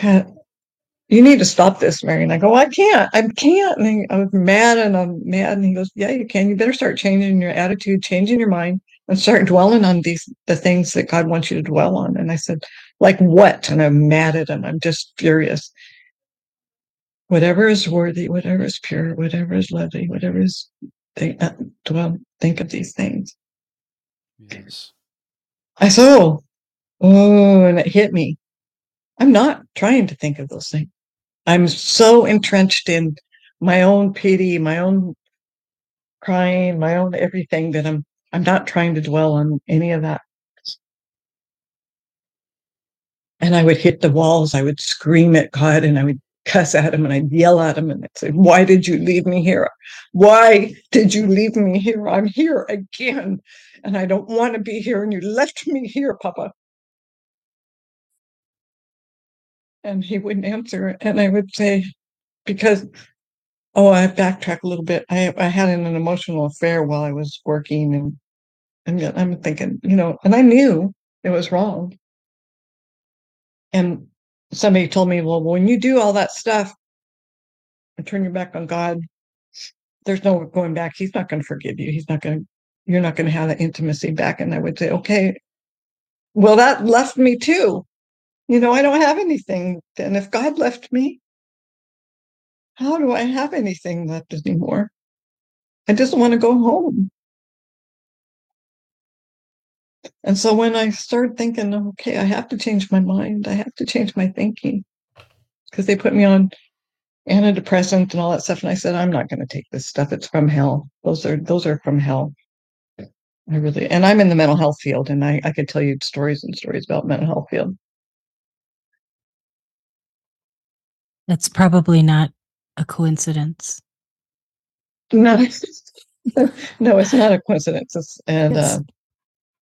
[SPEAKER 5] you need to stop this, Mary. And I go, I can't, I can't. And he, I was mad and I'm mad. And he goes, Yeah, you can. You better start changing your attitude, changing your mind, and start dwelling on these the things that God wants you to dwell on. And I said, Like what? And I'm mad at him. I'm just furious. Whatever is worthy, whatever is pure, whatever is lovely, whatever is think, uh, dwell, think of these things.
[SPEAKER 1] Yes.
[SPEAKER 5] I Oh, oh, and it hit me. I'm not trying to think of those things. I'm so entrenched in my own pity, my own crying, my own everything that I'm I'm not trying to dwell on any of that. and I would hit the walls. I would scream at God and I would cuss at him and I'd yell at him and I'd say, Why did you leave me here? Why did you leave me here? I'm here again and I don't want to be here. And you left me here, Papa. And he wouldn't answer. And I would say, Because, oh, I backtrack a little bit. I, I had an, emotional affair while I was working and, and I'm thinking, you know, and I knew it was wrong. And somebody told me, well, when you do all that stuff and turn your back on God, there's no going back. He's not going to forgive you. He's not going to, you're not going to have that intimacy back. And I would say, okay, well, that left me too. You know, I don't have anything. And if God left me, how do I have anything left anymore? I just want to go home. And so when I started thinking, okay, I have to change my mind, I have to change my thinking, because they put me on antidepressant and all that stuff. And I said, I'm not going to take this stuff. It's from hell. Those are those are from hell. I really and I'm in the mental health field and I, I could tell you stories and stories about mental health field.
[SPEAKER 3] That's probably not a coincidence.
[SPEAKER 5] No, no, it's not a coincidence. It's, and
[SPEAKER 3] It's-
[SPEAKER 5] uh,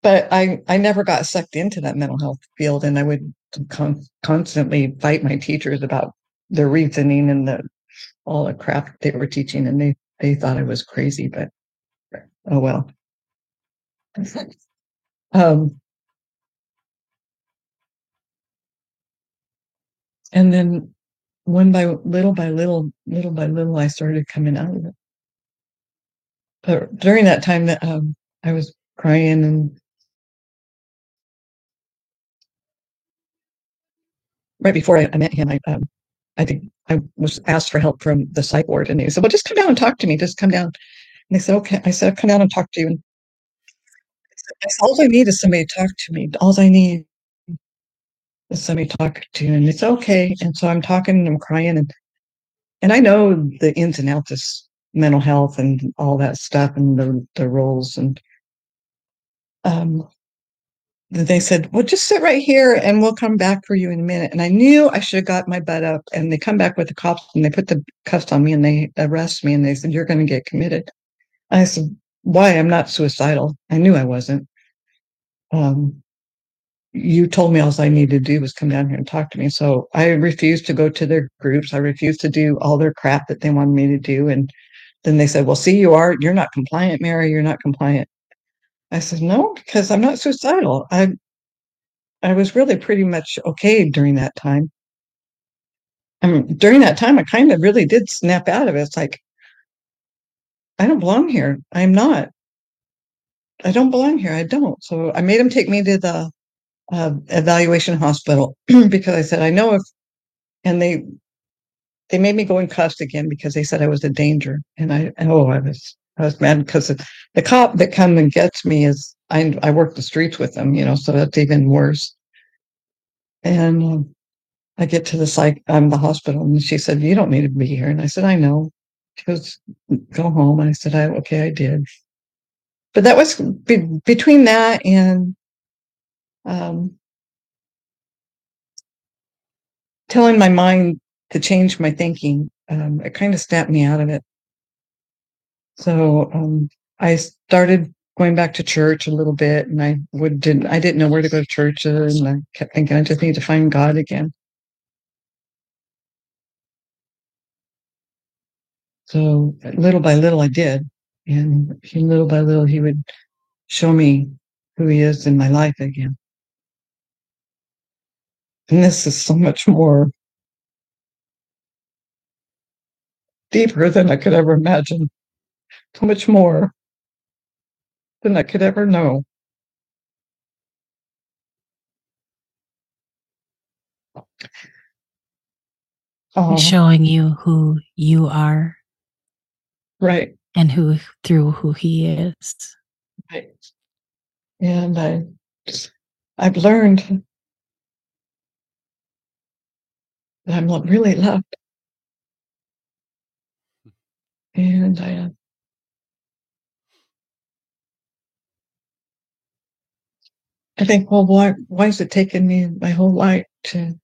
[SPEAKER 5] but I I never got sucked into that mental health field, and I would con- constantly fight my teachers about the reasoning and the all the crap they were teaching, and they they thought I was crazy, but oh well. um, and then one by little by little, little by little, I started coming out of it. But during that time, that um, I was crying and right before I, I met him, I um, I think I was asked for help from the psych ward, and he said, "Well, just come down and talk to me. Just come down." And they said, "Okay." I said, "Come down and talk to you." And said, "All I need is somebody to talk to me. All I need somebody to talk to." You and it's okay. And so I'm talking and I'm crying, and and I know the ins and outs of mental health and all that stuff and the the roles and um they said, well, just sit right here and we'll come back for you in a minute. And I knew I should have got my butt up. And they come back with the cops and they put the cuffs on me and they arrest me and they said, you're going to get committed. I said, why? I'm not suicidal. I knew I wasn't. Um, you told me all I needed to do was come down here and talk to me. So I refused to go to their groups. I refused to do all their crap that they wanted me to do. And then they said, well, see, you are, you're not compliant, Mary. You're not compliant. I said, no, because I'm not suicidal. I, I was really pretty much okay during that time. I mean, during that time, I kind of really did snap out of it. It's like, I don't belong here. I'm not. I don't belong here. I don't. So I made him take me to the uh, evaluation hospital because I said, I know if, and they, they made me go in cuffs again because they said I was a danger. And I, oh, I was, I was mad because the cop that come and gets me is, I, I work the streets with them, you know, so that's even worse. And um, I get to the psych, um, the hospital, and she said, "You don't need to be here." And I said, "I know." She goes, "Go home." And I said, "I okay, I did." But that was be, between that and um, telling my mind to change my thinking. Um, it kind of snapped me out of it. So um, I started going back to church a little bit, and I would didn't I didn't know where to go to church, and I kept thinking I just need to find God again. So little by little, I did, and little by little, he would show me who he is in my life again. And this is so much more deeper than I could ever imagine. So much more than I could ever know.
[SPEAKER 3] He's um, showing you who you are
[SPEAKER 5] right,
[SPEAKER 3] and who through who he is.
[SPEAKER 5] right. And I, I've learned that I'm really loved. And I, uh, I think, well, why, why is it taking me my whole life to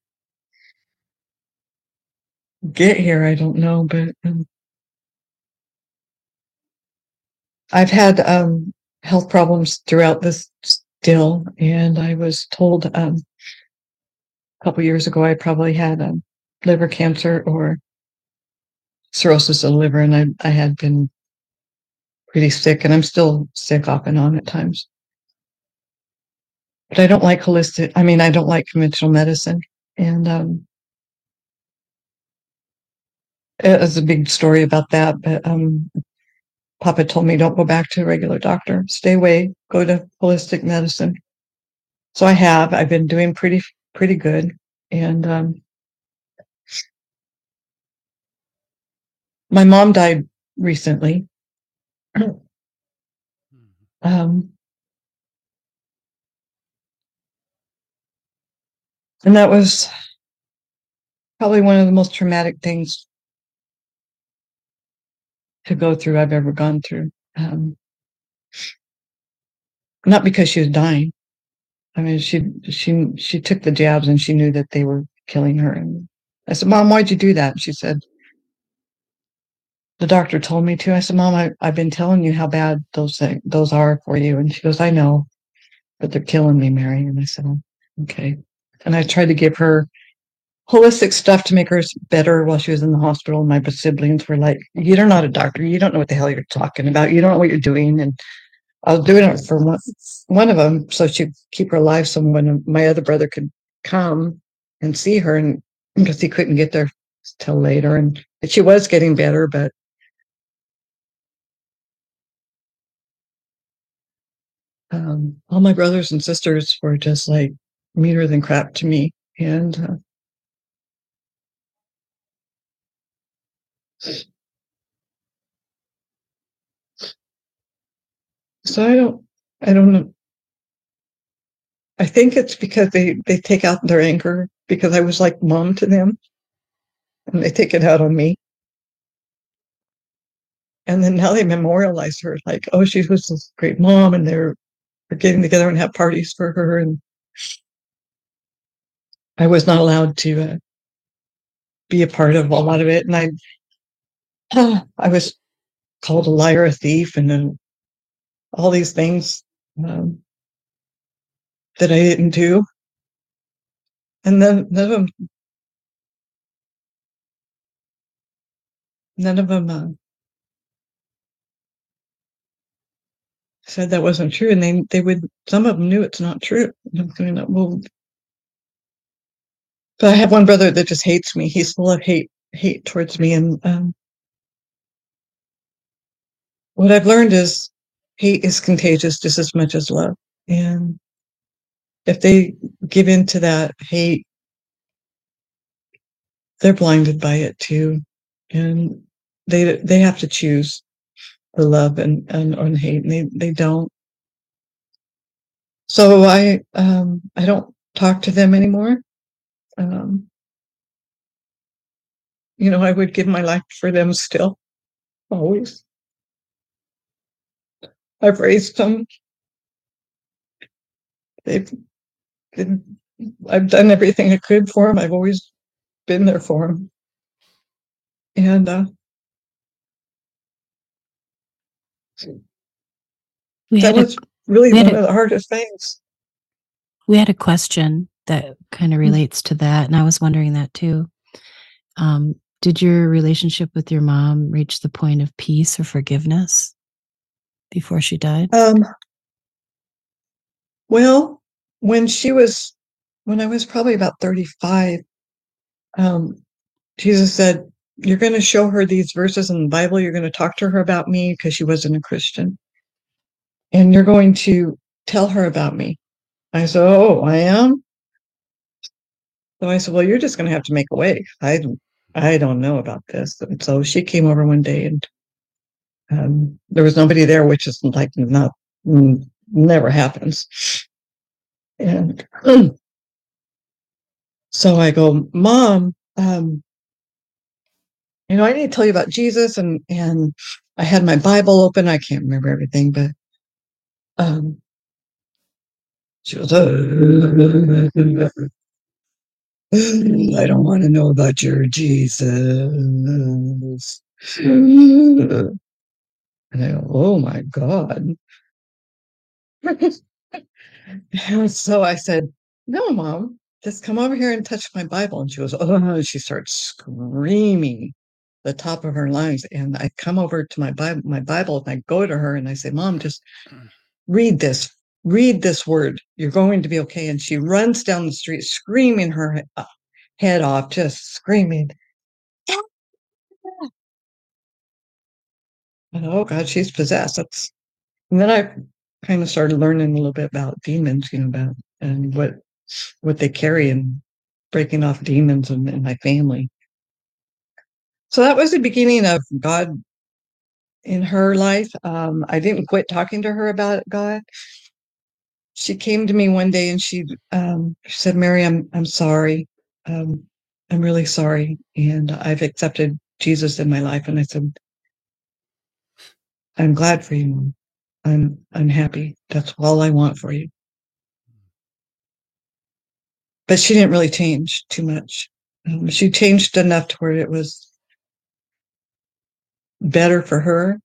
[SPEAKER 5] get here? I don't know, but um, I've had um, health problems throughout this still, and I was told um, a couple years ago I probably had um, liver cancer or cirrhosis of the liver, and I, I had been pretty sick, and I'm still sick off and on at times. But I don't like holistic. I mean, I don't like conventional medicine, and um, there's a big story about that. But um, Papa told me don't go back to a regular doctor. Stay away. Go to holistic medicine. So I have. I've been doing pretty pretty good, and um, my mom died recently. Um, and that was probably one of the most traumatic things to go through I've ever gone through. Um, not because she was dying. I mean, she she she took the jabs and she knew that they were killing her. And I said, "Mom, why'd you do that?" And she said, "The doctor told me to." I said, "Mom, I, I've been telling you how bad those things, those are for you." And she goes, "I know, but they're killing me, Mary." And I said, "Okay." And I tried to give her holistic stuff to make her better while she was in the hospital. My siblings were like, "You're not a doctor. You don't know what the hell you're talking about. You don't know what you're doing." And I was doing it for one, one of them so she'd keep her alive. So when my other brother could come and see her, and because he couldn't get there till later, and she was getting better, but um, all my brothers and sisters were just like meaner than crap to me, and uh, so I don't, I don't know. I think it's because they they take out their anger because I was like mom to them, and they take it out on me. And then now they memorialize her like, oh, she was this great mom, and they're they're getting together and have parties for her. And I was not allowed to uh, be a part of a lot of it, and I uh, I was called a liar, a thief, and then all these things um, that I didn't do. And then none of them, none of them uh, said that wasn't true, and they they would. Some of them knew it's not true. I'm going, well, but I have one brother that just hates me. He's full of hate, hate towards me, and um, what I've learned is hate is contagious just as much as love, and if they give in to that hate, they're blinded by it too, and they they have to choose the love and and or the hate, and they they don't. So I um I don't talk to them anymore. Um, you know, I would give my life for them still, always. I've raised them. They've been, I've done everything I could for them. I've always been there for them. And uh,
[SPEAKER 3] We
[SPEAKER 5] that
[SPEAKER 3] had, a,
[SPEAKER 5] was really one
[SPEAKER 3] a-
[SPEAKER 5] of the hardest things.
[SPEAKER 3] we had a question that kind of relates to that. And I was wondering that too. Um, did your relationship with your mom reach the point of peace or forgiveness before she died?
[SPEAKER 5] Um, well, when she was, when I was probably about 35, um, Jesus said, You're going to show her these verses in the Bible. You're going to talk to her about me because she wasn't a Christian. And you're going to tell her about me. I said, Oh, I am? So I said, Well, you're just going to have to make a way. I, I don't know about this. And so she came over one day and um, there was nobody there, which is like not, never happens. And so I go, Mom, um, you know, I need to tell you about Jesus. And, and I had my Bible open. I can't remember everything, but, um, She goes, "Uh, I don't want to know about your Jesus. And I go, oh my God. And so I said, no, mom, just come over here and touch my Bible. And she goes, oh, she starts screaming the top of her lungs. And I come over to my Bible, my Bible, and I go to her and I say, mom, just read this, read this word. You're going to be okay. And she runs down the street screaming her uh, head off, just screaming. And, oh God, she's possessed. That's, and then I kind of started learning a little bit about demons, you know, about and what what they carry and breaking off demons in, in my family. So that was the beginning of God in her life. Um, I didn't quit talking to her about God. She came to me one day and she um, she said, "Mary, I'm I'm sorry. Um, I'm really sorry, and I've accepted Jesus in my life." And I said, "I'm glad for you. I'm I'm happy. That's all I want for you." But she didn't really change too much. Um, she changed enough to where it was better for her,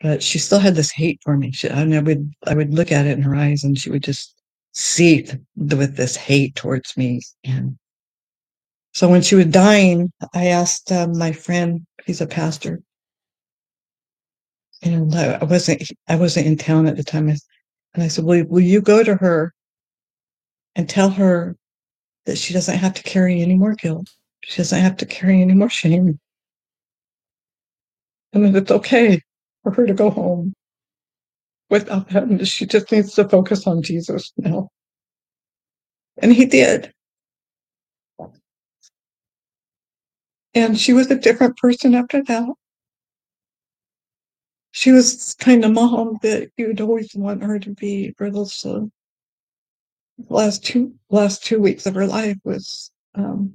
[SPEAKER 5] but she still had this hate for me. She, and I would I would look at it in her eyes, and she would just seethe with this hate towards me. And so when she was dying, I asked um, my friend, he's a pastor, and I, I wasn't I wasn't in town at the time. And I said, "Will will you go to her and tell her that she doesn't have to carry any more guilt? She doesn't have to carry any more shame, and that it's okay for her to go home without him. She just needs to focus on Jesus now." And he did. And she was a different person after that. She was kind of mom that you'd always want her to be for those uh, last two last two weeks of her life was um,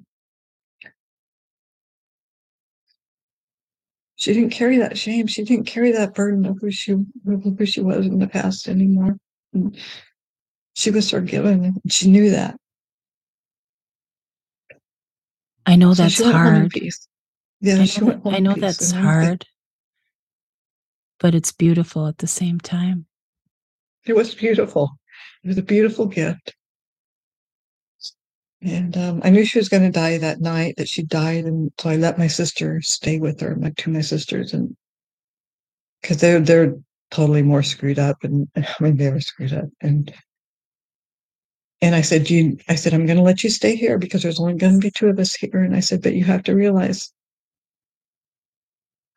[SPEAKER 5] she didn't carry that shame. She didn't carry that burden of who she of who she was in the past anymore. And she was forgiven, and she knew that.
[SPEAKER 3] I know
[SPEAKER 5] So
[SPEAKER 3] that's
[SPEAKER 5] she went home in
[SPEAKER 3] hard.
[SPEAKER 5] Yeah,
[SPEAKER 3] I
[SPEAKER 5] she
[SPEAKER 3] know,
[SPEAKER 5] went
[SPEAKER 3] I know that's
[SPEAKER 5] and I'm thank-
[SPEAKER 3] hard, but it's beautiful at the same time.
[SPEAKER 5] It was beautiful. It was a beautiful gift. And um, I knew she was going to die that night, that she died. And so I let my sister stay with her, my two my sisters, and because they're they're totally more screwed up, and I mean they were screwed up. And and I said, you, I said I'm going to let you stay here because there's only going to be two of us here. And I said, but you have to realize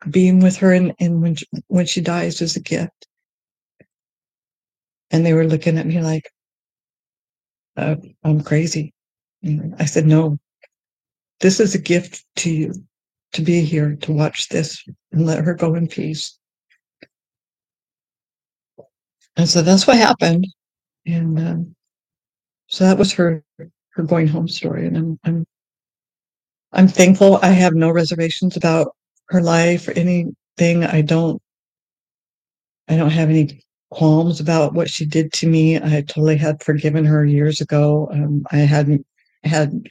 [SPEAKER 5] being with her and, and when she, when she dies is a gift. And they were looking at me like uh, I'm crazy. And I said, no, this is a gift to you to be here to watch this and let her go in peace. And so that's what happened. And um, so that was her her going home story. And I'm I'm I'm thankful. I have no reservations about her life or anything. I don't I don't have any qualms about what she did to me. I totally had forgiven her years ago. Um, I hadn't had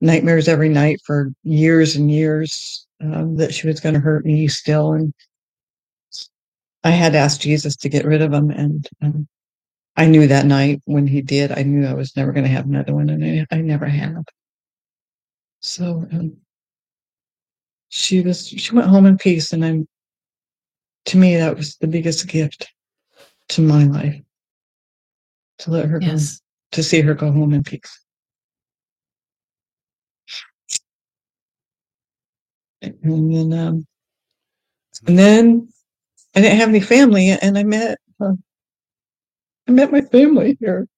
[SPEAKER 5] nightmares every night for years and years um, that she was going to hurt me still. And I had asked Jesus to get rid of them. And um, I knew that night when he did, I knew I was never going to have another one. And I, I never have. So um, she was, she went home in peace. And I'm, to me, that was the biggest gift to my life to let her go, to see her go home in peace. And then, um, and then I didn't have any family, and I met, uh, I met my family here.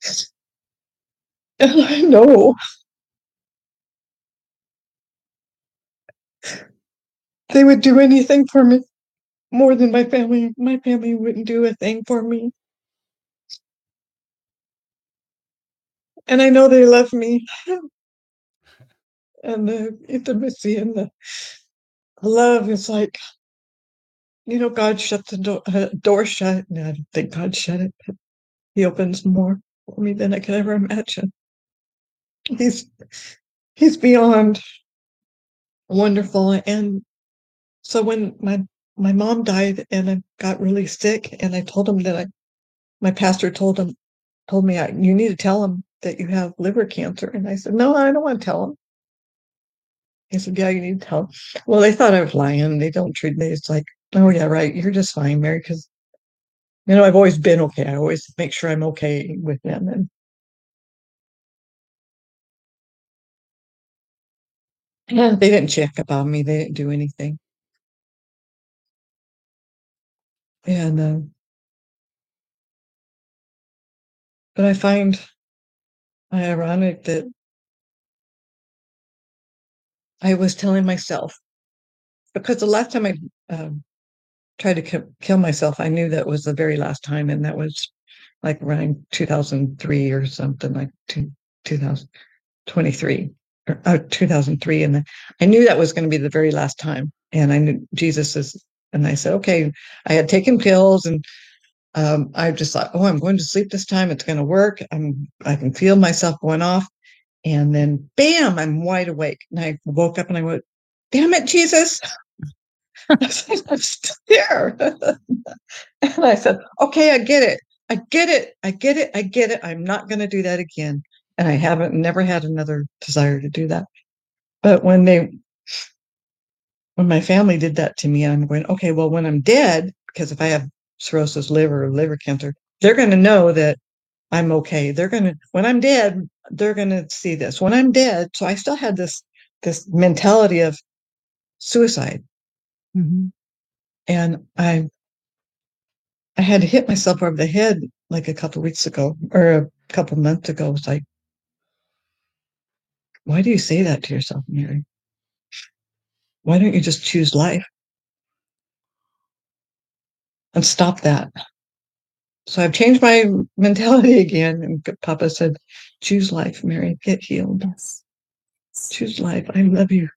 [SPEAKER 5] And I know they would do anything for me more than my family. My family wouldn't do a thing for me. And I know they love me. And the intimacy and the love is like you know, God shut the door, uh, door shut, and I don't think God shut it. But he opens more for me than I could ever imagine. He's he's beyond wonderful. And so when my my mom died and I got really sick, and I told him that I, my pastor told him, told me I, you need to tell him that you have liver cancer, and I said, no, I don't want to tell him. He said, yeah, you need to tell. Him. Well, they thought I was lying. They don't treat me. It's like, oh yeah, right. You're just fine, Mary, because you know I've always been okay. I always make sure I'm okay with them, and yeah, they didn't check about me. They didn't do anything. And uh, but I find ironic that I was telling myself because the last time I um, tried to ki- kill myself, I knew that was the very last time, and that was like around 2003 or something like two, 2023 or uh, 2003, and I knew that was going to be the very last time. And I knew Jesus is, and I said, okay, I had taken pills and um, I just thought, oh, I'm going to sleep this time. It's going to work. I'm, I can feel myself going off. And then bam, I'm wide awake. And I woke up and I went, damn it, Jesus. I'm still here. and I said, okay, I get it. I get it. I get it. I get it. I'm not going to do that again. And I haven't never had another desire to do that. But when they, when my family did that to me, I'm going, okay, well, when I'm dead, because if I have cirrhosis liver or liver cancer, they're going to know that I'm okay. They're going to, when I'm dead, they're going to see this. When I'm dead, so I still had this, this mentality of suicide.
[SPEAKER 3] Mm-hmm.
[SPEAKER 5] And I, I had to hit myself over the head like a couple weeks ago or a couple months ago. It's like, why do you say that to yourself, Mary? Why don't you just choose life? And stop that. So I've changed my mentality again. And Papa said, choose life, Mary, get healed.
[SPEAKER 3] Yes.
[SPEAKER 5] Choose life. I love you.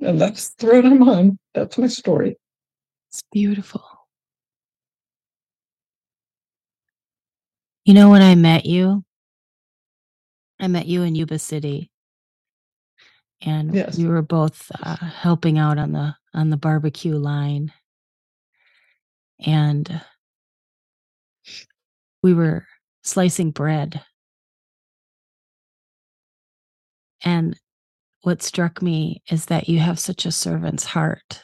[SPEAKER 5] And that's the road I'm on. That's my story.
[SPEAKER 3] It's beautiful. You know, when I met you, I met you in Yuba City, and
[SPEAKER 5] Yes.
[SPEAKER 3] we were both uh, helping out on the on the barbecue line, and we were slicing bread. And what struck me is that you have such a servant's heart,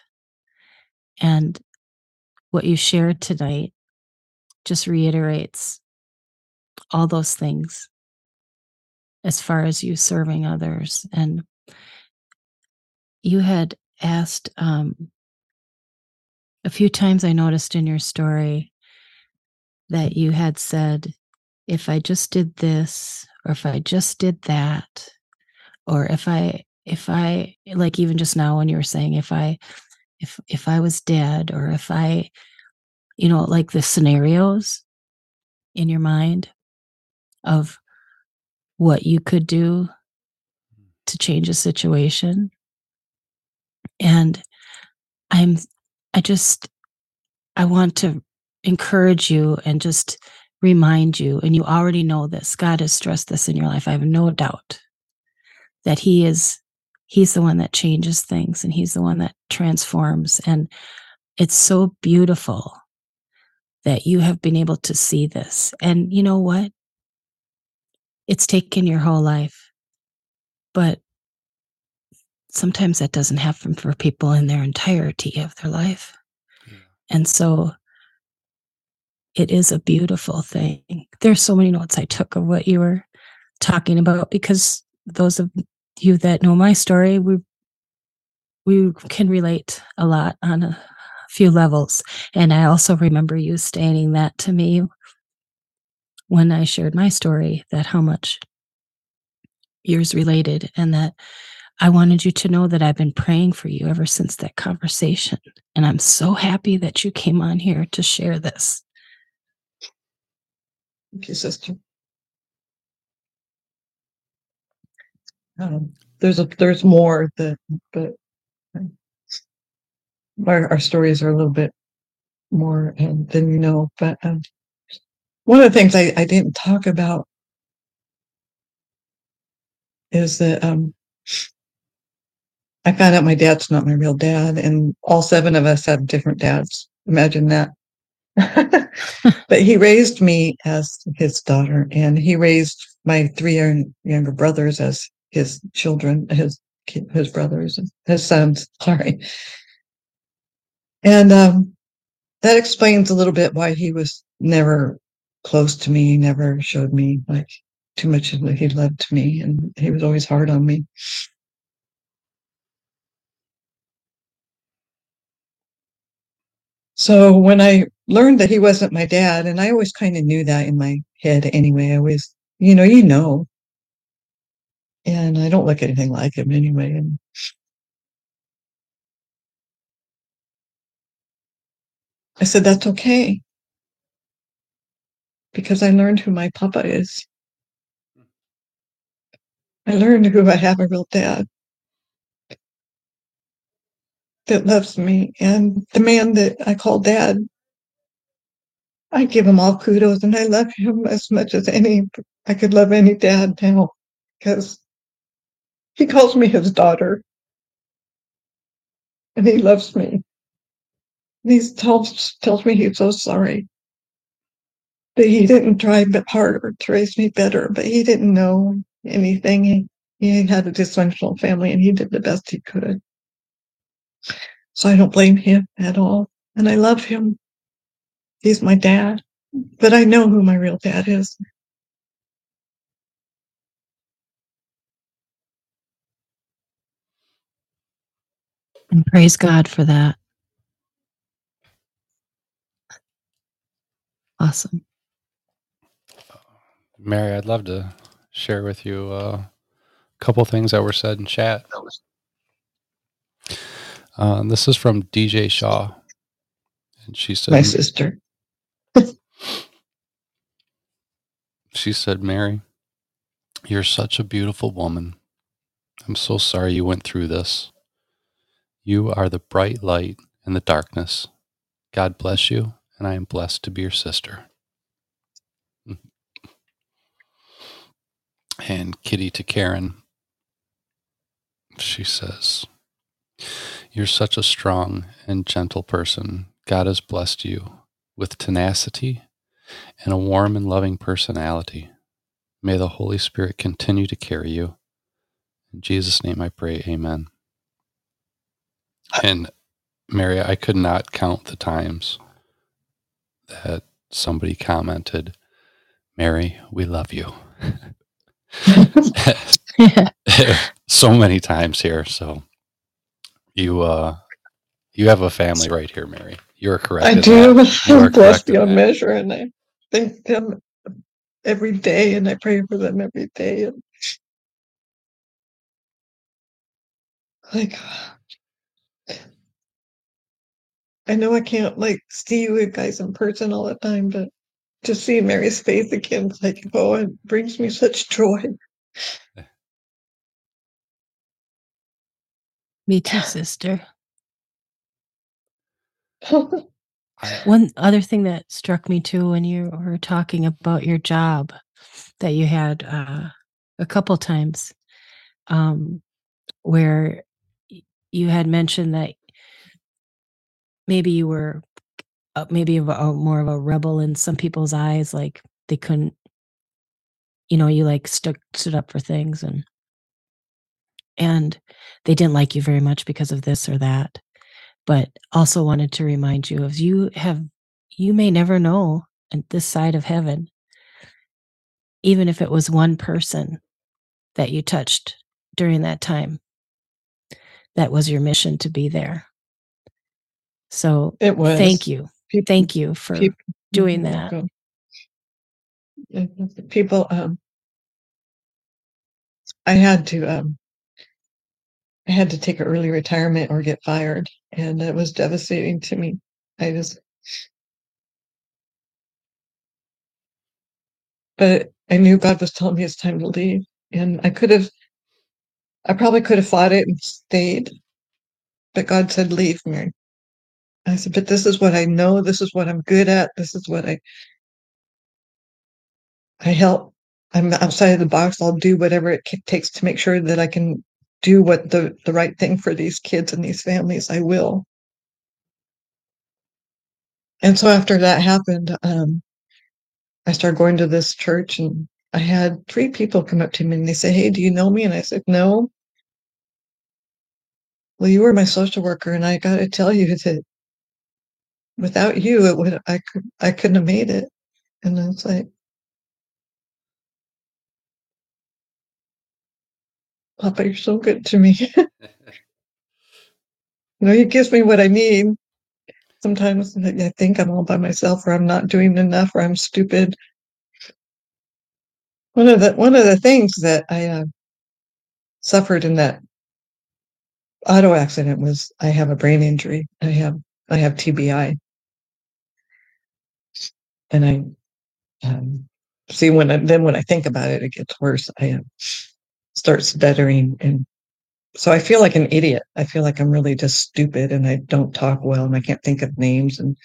[SPEAKER 3] and what you shared tonight just reiterates all those things as far as you serving others and you had asked um, a few times i noticed in your story that you had said if i just did this or if i just did that or if i if i like even just now when you were saying if i if if i was dead or if i you know like the scenarios in your mind of what you could do to change a situation. And i'm i just i want to encourage you and just remind you and you already know this god has stressed this in your life i have no doubt that he is he's the one that changes things and he's the one that transforms. And it's so beautiful that you have been able to see this. And you know what? It's taken your whole life but sometimes that doesn't happen for people in their entirety of their life.
[SPEAKER 1] Yeah.
[SPEAKER 3] and so it is a beautiful thing. There's so many notes i took of what you were talking about because those of you that know my story we we can relate a lot on a few levels. And i also remember you stating that to me when i shared my story that how much yours related and that I wanted you to know that I've been praying for you ever since that conversation. And I'm so happy that you came on here to share this.
[SPEAKER 5] Thank you, sister. Um, there's a there's more that but our, our stories are a little bit more um, than you know. But um, one of the things I, I didn't talk about is that um, I found out my dad's not my real dad, and all seven of us have different dads. Imagine that. but he raised me as his daughter, and he raised my three younger brothers as his children, his his brothers, his sons. Sorry, and um, that explains a little bit why he was never close to me, never showed me like too much of he loved me, and he was always hard on me. So when I learned that he wasn't my dad, and I always kind of knew that in my head anyway, I always, you know, you know. And I don't look anything like him anyway. And I said, that's okay. Because I learned who my papa is. I learned who I have a real dad that loves me. And the man that I call dad, I give him all kudos and I love him as much as any I could love any dad now because he calls me his daughter and he loves me. And he tells, tells me he's so sorry that he didn't try harder to raise me better, but he didn't know anything. He, he had a dysfunctional family and he did the best he could. So I don't blame him at all. And I love him. He's my dad, but I know who my real dad is.
[SPEAKER 3] And praise God for that. Awesome.
[SPEAKER 1] Mary, I'd love to share with you uh, a couple things that were said in chat. Uh, this is from DJ Shaw. And she said,
[SPEAKER 5] My sister.
[SPEAKER 1] She said, Mary, you're such a beautiful woman. I'm so sorry you went through this. You are the bright light in the darkness. God bless you, and I am blessed to be your sister. And Kitty to Karen, she says, You're such a strong and gentle person. God has blessed you with tenacity and a warm and loving personality. May the Holy Spirit continue to carry you. In Jesus' name I pray, amen. And Mary, I could not count the times that somebody commented, Mary, we love you. so many times here. So you uh you have a family right here, Mary. You're correct.
[SPEAKER 5] I do.
[SPEAKER 1] that. You are
[SPEAKER 5] I'm blessed beyond measure, and I thank them every day, and I pray for them every day. And like, I know I can't like see you guys in person all the time, but to see Mary's face again, it's like, oh, it brings me such joy.
[SPEAKER 3] Me too, sister. One other thing that struck me too when you were talking about your job that you had uh, a couple times, um, where you had mentioned that maybe you were uh, maybe a, more of a rebel in some people's eyes, like they couldn't, you know, you like stuck stood up for things and and they didn't like you very much because of this or that. But also wanted to remind you of you have you may never know at this side of heaven, even if it was one person that you touched during that time. That was your mission to be there. So
[SPEAKER 5] it was.
[SPEAKER 3] thank you.
[SPEAKER 5] People,
[SPEAKER 3] Thank you for
[SPEAKER 5] people-
[SPEAKER 3] doing that.
[SPEAKER 5] People, um, I had to, um, I had to take an early retirement or get fired, and it was devastating to me. I just, but I knew God was telling me it's time to leave, and I could have, I probably could have fought it and stayed, but God said, "Leave, Mary." I said, but this is what I know. This is what I'm good at. This is what I, I help. I'm outside of the box. I'll do whatever it takes to make sure that I can do what the, the right thing for these kids and these families. I will. And so after that happened, um, I started going to this church and I had three people come up to me and they say, Hey, do you know me? And I said, No. Well, you were my social worker, and I got to tell you that without you, it would I could I couldn't have made it. And it's like, Papa, you're so good to me. you know, he gives me what I need. Sometimes I think I'm all by myself, or I'm not doing enough, or I'm stupid. One of the one of the things that I uh, suffered in that auto accident was I have a brain injury. I have I have TBI, and I um, see when I, then when I think about it, it gets worse. I uh, start stuttering, and so I feel like an idiot. I feel like I'm really just stupid, and I don't talk well, and I can't think of names, and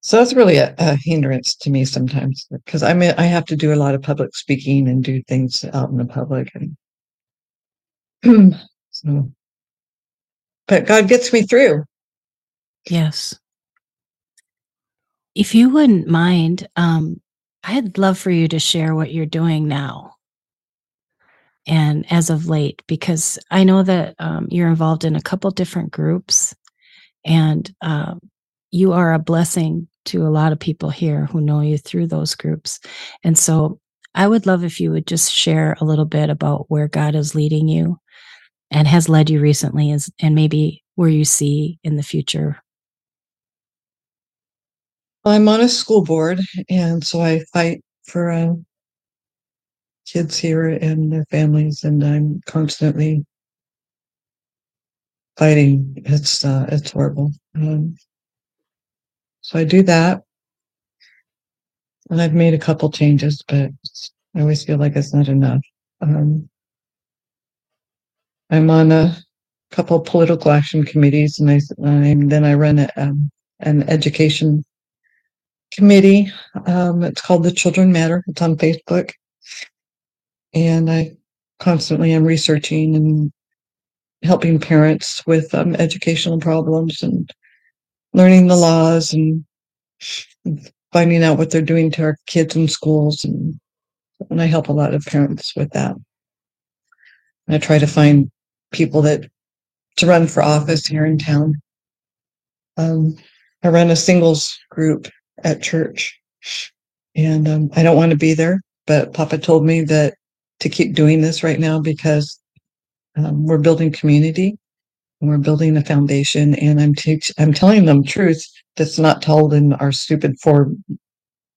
[SPEAKER 5] so that's really a, a hindrance to me sometimes because I mean I have to do a lot of public speaking and do things out in the public, and so. But God gets me through.
[SPEAKER 3] Yes. If you wouldn't mind, um, I'd love for you to share what you're doing now and as of late, because I know that um, you're involved in a couple different groups and um, you are a blessing to a lot of people here who know you through those groups. And so I would love if you would just share a little bit about where God is leading you and has led you recently is, and maybe where you see in the future.
[SPEAKER 5] I'm on a school board, and so I fight for uh, kids here and their families, and I'm constantly fighting. It's uh, it's horrible. Um, so I do that, and I've made a couple changes, but I always feel like it's not enough. Um, I'm on a couple political action committees, and I, I then I run a, um, an education committee. Um, it's called the Children Matter. It's on Facebook, and I constantly am researching and helping parents with um, educational problems and learning the laws and finding out what they're doing to our kids in schools and and I help a lot of parents with that. I try to find people that to run for office here in town. Um, I run a singles group at church, and um, I don't want to be there, but Papa told me that to keep doing this right now because um, we're building community and we're building a foundation, and I'm teach I'm telling them truth that's not told in our stupid for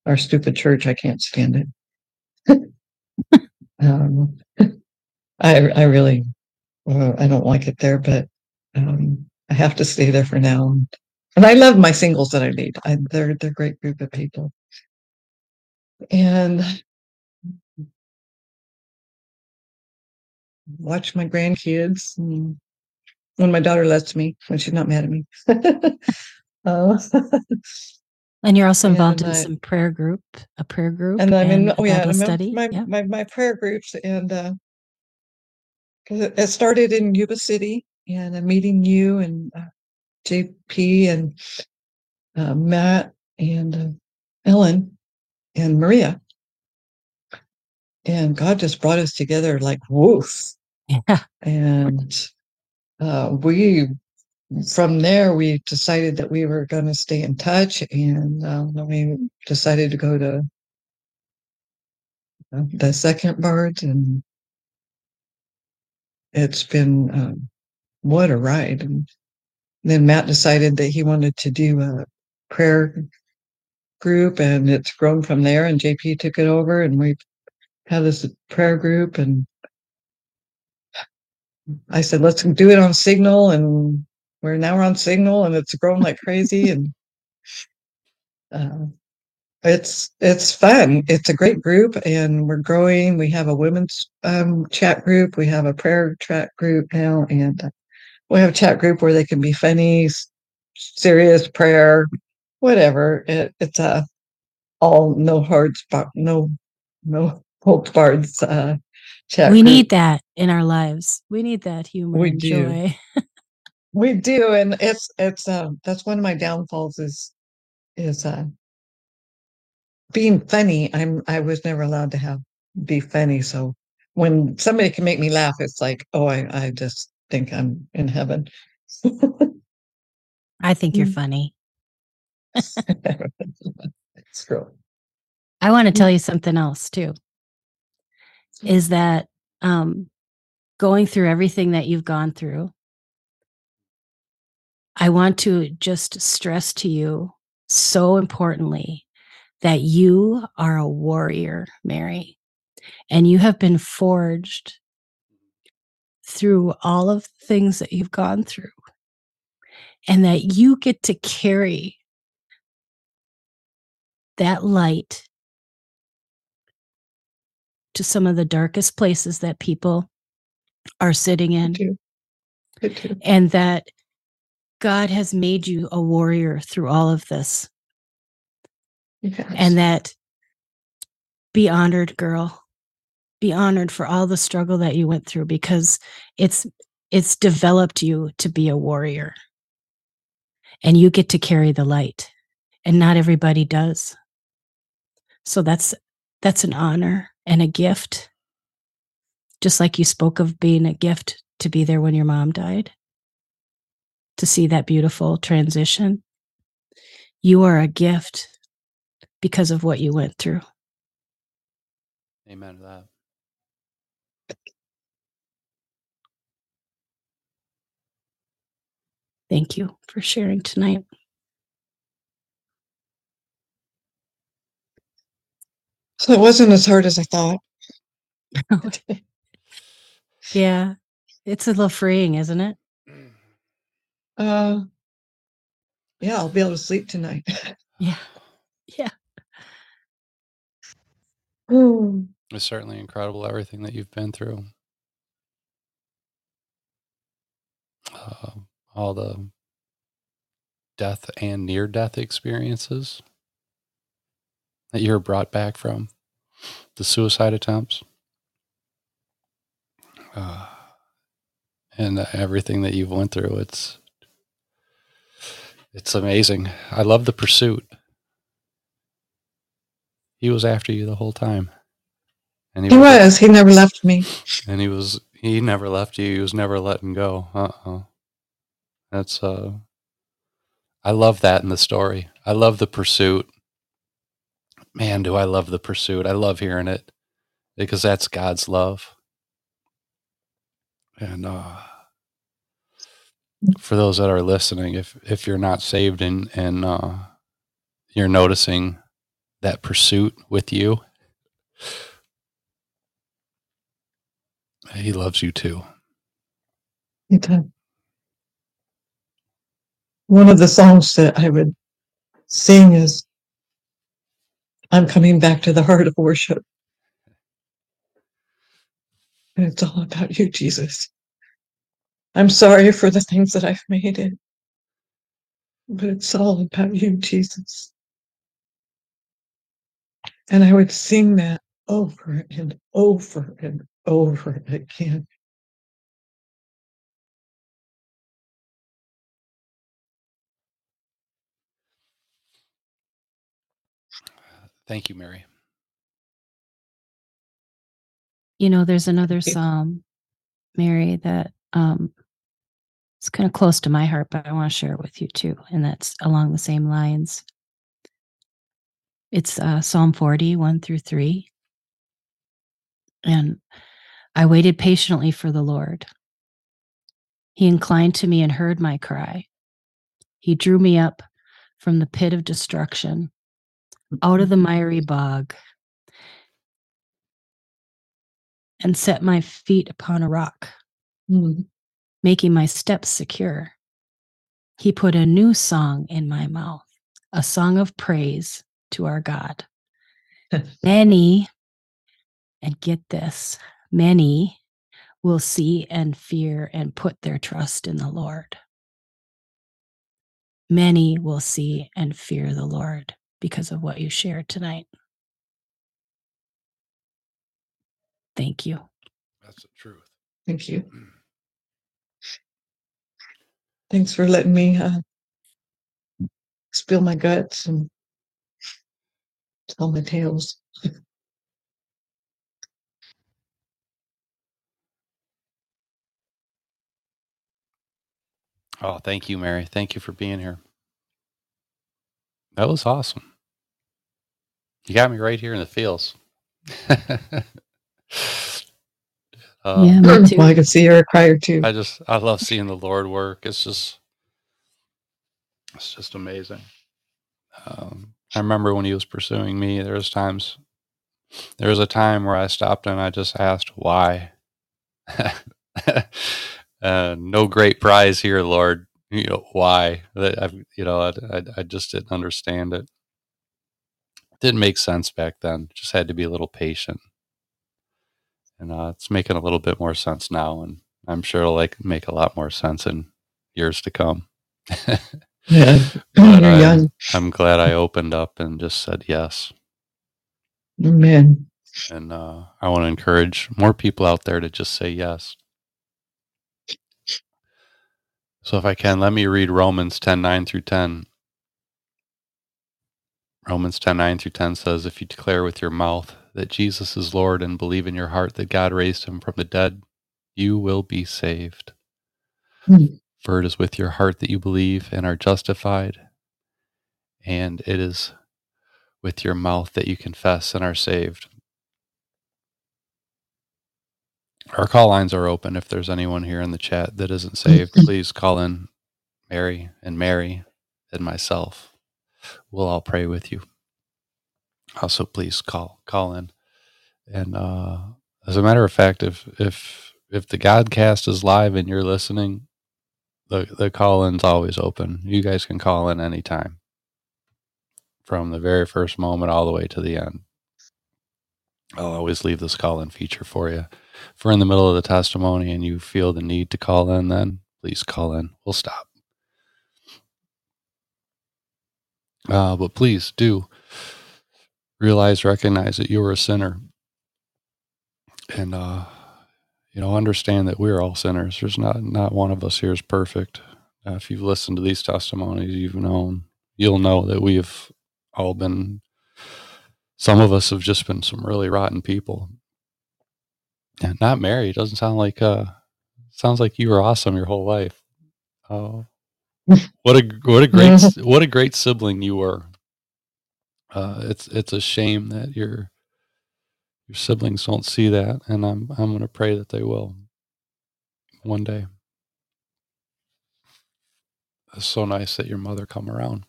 [SPEAKER 5] our stupid church. I can't stand it. um, I I really uh, I don't like it there, but um, I have to stay there for now. And I love my singles that I lead. I, they're they're a great group of people. And watch my grandkids when my daughter lets me, when she's not mad at me. uh,
[SPEAKER 3] And you're also involved in
[SPEAKER 5] I-
[SPEAKER 3] some prayer group, a prayer group,
[SPEAKER 5] and I'm in oh yeah,
[SPEAKER 3] Bible study.
[SPEAKER 5] my,
[SPEAKER 3] yeah.
[SPEAKER 5] my my prayer groups and uh it started in Yuba City and I'm meeting you and uh, JP and uh, Matt and uh, Ellen and Maria. And God just brought us together like woof.
[SPEAKER 3] Yeah.
[SPEAKER 5] And uh, we, from there, we decided that we were going to stay in touch. And uh, then we decided to go to uh, the second birds. And it's been um, what a ride. And then Matt decided that he wanted to do a prayer group, and it's grown from there. And JP took it over, and we have this prayer group. And I said, let's do it on Signal, and we're now we're on Signal, and it's grown like crazy. And uh, it's it's fun. It's a great group, and we're growing. We have a women's um, chat group. We have a prayer chat group now, and uh, we have a chat group where they can be funny, serious prayer, whatever. It, it's a all no hard spot, no no holds barred uh, chat.
[SPEAKER 3] we
[SPEAKER 5] group.
[SPEAKER 3] need that in our lives. We need that humor
[SPEAKER 5] We
[SPEAKER 3] and
[SPEAKER 5] do.
[SPEAKER 3] joy.
[SPEAKER 5] We do, and it's it's um that's one of my downfalls is is uh being funny. I'm I was never allowed to have be funny. So when somebody can make me laugh, it's like, oh, I I just think I'm in heaven.
[SPEAKER 3] I think you're
[SPEAKER 5] Mm.
[SPEAKER 3] funny.
[SPEAKER 5] Screw.
[SPEAKER 3] I want to
[SPEAKER 5] Mm.
[SPEAKER 3] tell you something else too. Is that um, going through everything that you've gone through? I want to just stress to you so importantly that you are a warrior, Mary, and you have been forged through all of the things that you've gone through, and that you get to carry that light to some of the darkest places that people are sitting in.
[SPEAKER 5] I do.
[SPEAKER 3] and that God has made you a warrior through all of this.
[SPEAKER 5] Yes.
[SPEAKER 3] and that be honored girl be honored for all the struggle that you went through because it's it's developed you to be a warrior. And you get to carry the light and not everybody does. So that's that's an honor and a gift. Just like you spoke of being a gift to be there when your mom died. To see that beautiful transition. You are a gift because of what you went through.
[SPEAKER 1] Amen to that.
[SPEAKER 3] Thank you for sharing tonight
[SPEAKER 5] So it wasn't as hard as I thought.
[SPEAKER 3] Yeah. It's a little freeing, isn't it?
[SPEAKER 5] Uh, yeah, I'll be able to sleep tonight.
[SPEAKER 3] Yeah. Yeah.
[SPEAKER 5] Hmm.
[SPEAKER 1] It's certainly incredible everything that you've been through. Uh, all the death and near death experiences that you're brought back from, the suicide attempts, uh, and everything that you've went through. It's it's amazing. I love the pursuit. He was after you the whole time, and
[SPEAKER 5] He was. He never left me.
[SPEAKER 1] and he was he never left you he was never letting go uh-uh that's uh i love that in the story. I love the pursuit. Man do i love the pursuit. I love hearing it because that's god's love. And uh for those that are listening if if you're not saved and and uh you're noticing that pursuit with you he loves you too.
[SPEAKER 5] He did. One of the songs that I would sing is I'm coming back to the heart of worship. And it's all about you, Jesus. I'm sorry for the things that I've made it, but it's all about you, Jesus. And I would sing that over and over and over again.
[SPEAKER 1] Thank you mary
[SPEAKER 3] You know, there's another psalm, Mary, that um it's kind of close to my heart, but I want to share it with you too. And that's along the same lines. It's uh, Psalm 40, 1 through 3. And I waited patiently for the Lord. He inclined to me and heard my cry. He drew me up from the pit of destruction, out of the miry bog, and set my feet upon a rock,
[SPEAKER 5] Mm.
[SPEAKER 3] making my steps secure. He put a new song in my mouth, a song of praise to our God. Many, and get this, many will see and fear and put their trust in the Lord. many will see and fear the Lord because of what you shared tonight. Thank you.
[SPEAKER 1] That's the truth.
[SPEAKER 5] Thank you. Thanks for letting me uh, spill my guts and tell my tales.
[SPEAKER 1] Oh, thank you, Mary. Thank you for being here. That was awesome. You got me right here in the feels. Uh,
[SPEAKER 3] yeah, me too.
[SPEAKER 5] Well, I can see you're a crier too.
[SPEAKER 1] I just I love seeing the Lord work. It's just it's just amazing. Um, I remember when he was pursuing me. There was times there was a time where I stopped and I just asked why. uh, no great prize here, Lord. You know why? That I, you know, I, I, I just didn't understand it. Didn't make sense back then. Just had to be a little patient and uh, it's making a little bit more sense now, and I'm sure it'll like make a lot more sense in years to come.
[SPEAKER 5] Yeah, you're
[SPEAKER 1] I'm,
[SPEAKER 5] young.
[SPEAKER 1] I'm glad I opened up and just said yes,
[SPEAKER 5] Amen.
[SPEAKER 1] and uh, I want to encourage more people out there to just say yes. So if I can, let me read Romans 10 9 through 10. Romans 10 9 through 10 says, If you declare with your mouth that Jesus is Lord and believe in your heart that God raised him from the dead, you will be saved.
[SPEAKER 5] Hmm.
[SPEAKER 1] For it is with your heart that you believe and are justified, and it is with your mouth that you confess and are saved. Our call lines are open. If there's anyone here in the chat that isn't saved, please call in Mary and Mary and myself. We'll all pray with you. Also, please call call in. And uh, as a matter of fact, if if if the Godcast is live and you're listening, the the call in's always open. You guys can call in anytime, from the very first moment all the way to the end. I'll always leave this call in feature for you. If we're in the middle of the testimony and you feel the need to call in, then please call in. We'll stop. Uh, but please do realize, recognize that you are a sinner, and uh, you know understand that we're all sinners. There's not not one of us here is perfect. Uh, if you've listened to these testimonies, you've known you'll know that we have all been. Some of us have just been some really rotten people. And not married doesn't sound like. Uh, sounds like you were awesome your whole life. Oh, what a what a great what a great sibling you were. Uh, it's it's a shame that your your siblings don't see that, and I'm I'm going to pray that they will one day. It's so nice that your mother come around.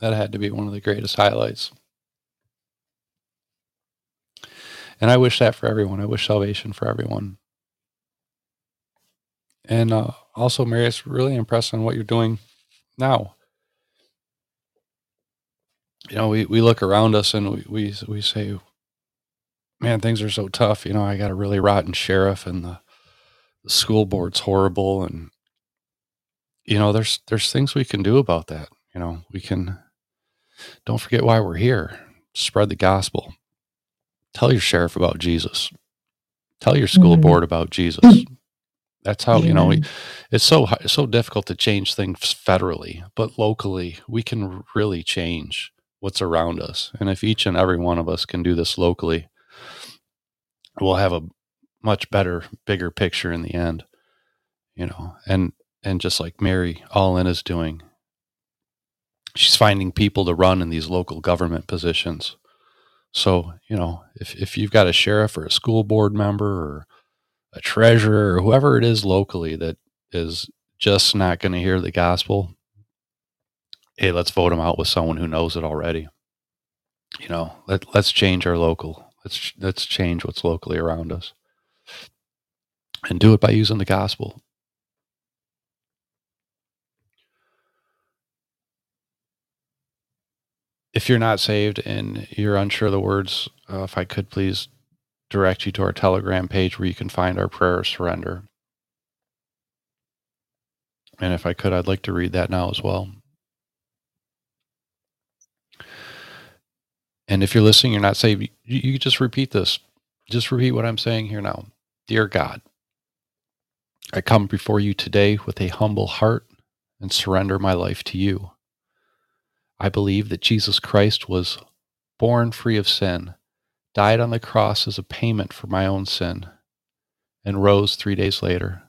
[SPEAKER 1] That had to be one of the greatest highlights. And I wish that for everyone. I wish salvation for everyone. And uh, also, Mary, it's really impressed on what you're doing now. You know, we, we look around us and we, we we say, "Man, things are so tough." You know, I got a really rotten sheriff, and the, the school board's horrible, and you know, there's there's things we can do about that. You know, we can. Don't forget why we're here. Spread the gospel. Tell your sheriff about Jesus. Tell your school
[SPEAKER 5] Mhm.
[SPEAKER 1] board about Jesus. That's how you know it's so hi- so difficult to change things federally, but locally we can really change what's around us. And if each and every one of us can do this locally, we'll have a much better, bigger picture in the end. You know, and and just like Mary All In is doing, she's finding people to run in these local government positions. So you know, if if you've got a sheriff or a school board member or a treasurer or whoever it is locally that is just not going to hear the gospel, hey, let's vote them out with someone who knows it already. You know, let let's change our local. Let's let's change what's locally around us, and do it by using the gospel. If you're not saved and you're unsure of the words, uh, if I could please direct you to our Telegram page where you can find our prayer of surrender. And if I could, I'd like to read that now as well. And if you're listening, you're not saved, you, you just repeat this. Just repeat what I'm saying here now. Dear God, I come before you today with a humble heart and surrender my life to you. I believe that Jesus Christ was born free of sin, died on the cross as a payment for my own sin, and rose three days later.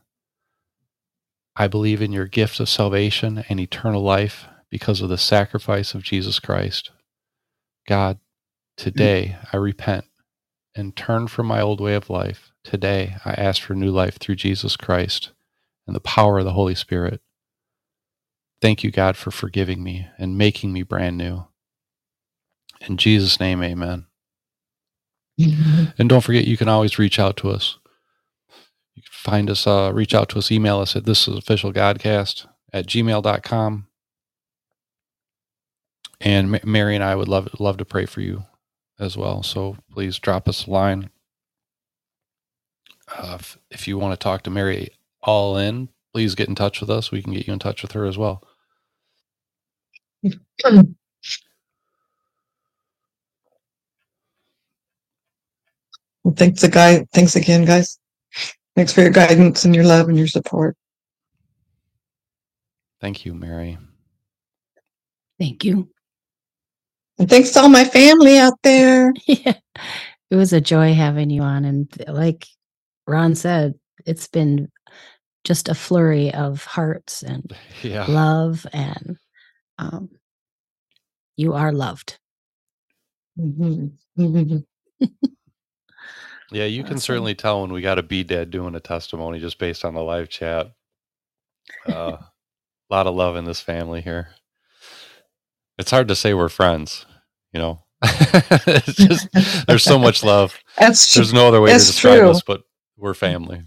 [SPEAKER 1] I believe in your gift of salvation and eternal life because of the sacrifice of Jesus Christ. God, today I repent and turn from my old way of life. Today I ask for new life through Jesus Christ and the power of the Holy Spirit. Thank you, God, for forgiving me and making me brand new. In Jesus' name, amen. And don't forget, you can always reach out to us. You can find us, uh, reach out to us, email us at this is official godcast at gmail.com. And Ma- Mary and I would love, love to pray for you as well. So please drop us a line. Uh, if, if you want to talk to Mary all in, please get in touch with us. We can get you in touch with her as well.
[SPEAKER 5] Well, thanks, the guy. Thanks again, guys. Thanks for your guidance and your love and your support.
[SPEAKER 1] Thank you, Mary.
[SPEAKER 3] Thank you.
[SPEAKER 5] And thanks to all my family out there.
[SPEAKER 3] yeah. It was a joy having you on. And like Ron said, it's been just a flurry of hearts and
[SPEAKER 1] Yeah.
[SPEAKER 3] love, and um, you are loved.
[SPEAKER 5] Mhm. Mhm.
[SPEAKER 1] Yeah, you can
[SPEAKER 3] Awesome.
[SPEAKER 1] certainly tell when we got a B dad doing a testimony just based on the live chat. Uh, a lot of love in this family here. It's hard to say we're friends, you know. it's just there's so much love.
[SPEAKER 5] That's true.
[SPEAKER 1] There's no other way to describe
[SPEAKER 5] true.
[SPEAKER 1] us, but we're family.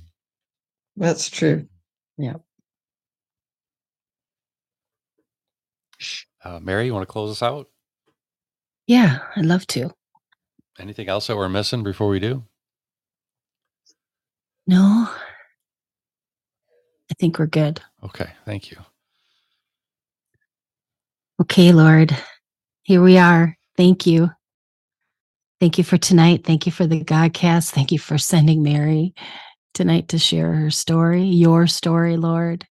[SPEAKER 5] That's true.
[SPEAKER 1] Uh, Mary, you want to close us out?
[SPEAKER 3] Yeah, I'd love to.
[SPEAKER 1] Anything else that we're missing before we do?
[SPEAKER 3] No, I think we're good.
[SPEAKER 1] Okay, thank you.
[SPEAKER 3] Okay, Lord, here we are. Thank you. Thank you for tonight. Thank you for the Godcast. Thank you for sending Mary tonight to share her story, your story, Lord.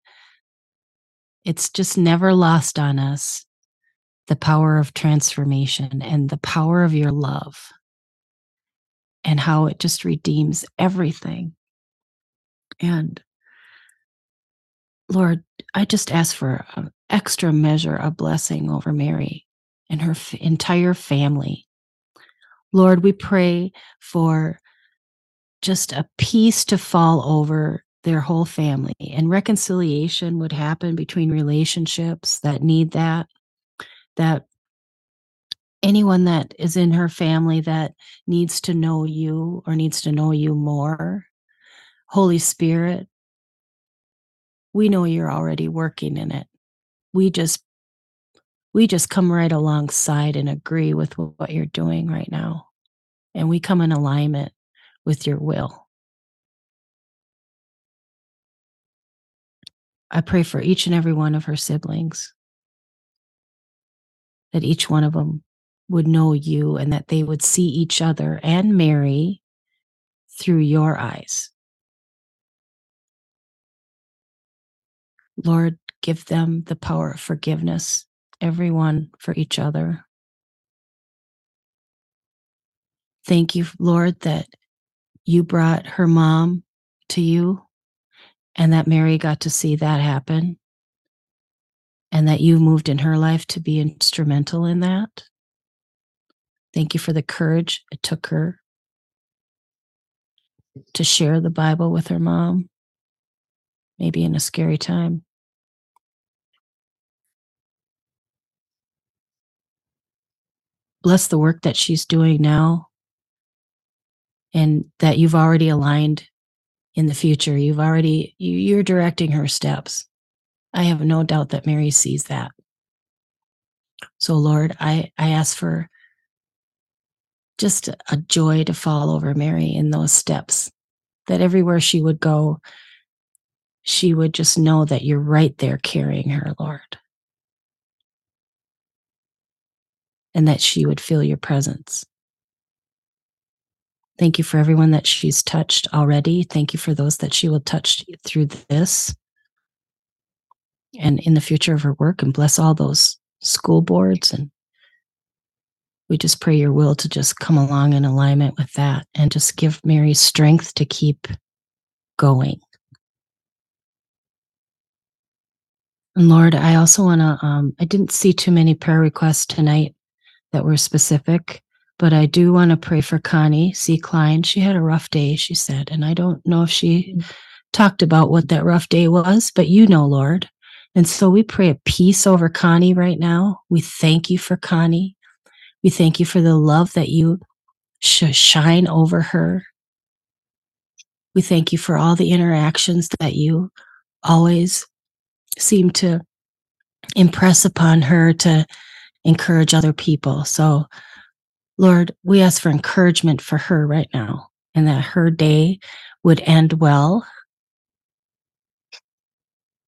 [SPEAKER 3] It's just never lost on us the power of transformation and the power of your love and how it just redeems everything. And Lord, I just ask for an extra measure of blessing over Mary and her f- entire family. Lord, we pray for just a peace to fall over their whole family and reconciliation would happen between relationships that need that that anyone that is in her family that needs to know you or needs to know you more holy spirit we know you're already working in it. We just we just come right alongside and agree with what you're doing right now. And we come in alignment with your will. I pray for each and every one of her siblings. That each one of them would know you and that they would see each other and Mary through your eyes. Lord, give them the power of forgiveness, everyone for each other. Thank you, Lord, that you brought her mom to you and that Mary got to see that happen and that you moved in her life to be instrumental in that. Thank you for the courage it took her to share the Bible with her mom, maybe in a scary time. Bless the work that she's doing now and that you've already aligned in the future. You've already, you, you're directing her steps. I have no doubt that Mary sees that. So, Lord, I, I ask for just a joy to fall over Mary in those steps, that everywhere she would go, she would just know that you're right there carrying her, Lord. And that she would feel your presence. Thank you for everyone that she's touched already. Thank you for those that she will touch through this and in the future of her work. And bless all those school boards. And we just pray your will to just come along in alignment with that and just give Mary strength to keep going. And Lord, I also want to, um, I didn't see too many prayer requests tonight that were specific, but I do want to pray for Connie C. Klein. She had a rough day, she said, and I don't know if she talked about what that rough day was, but you know, Lord. And so we pray a peace over Connie right now. We thank you for Connie. We thank you for the love that you sh- shine over her. We thank you for all the interactions that you always seem to impress upon her to encourage other people. So, Lord, we ask for encouragement for her right now and that her day would end well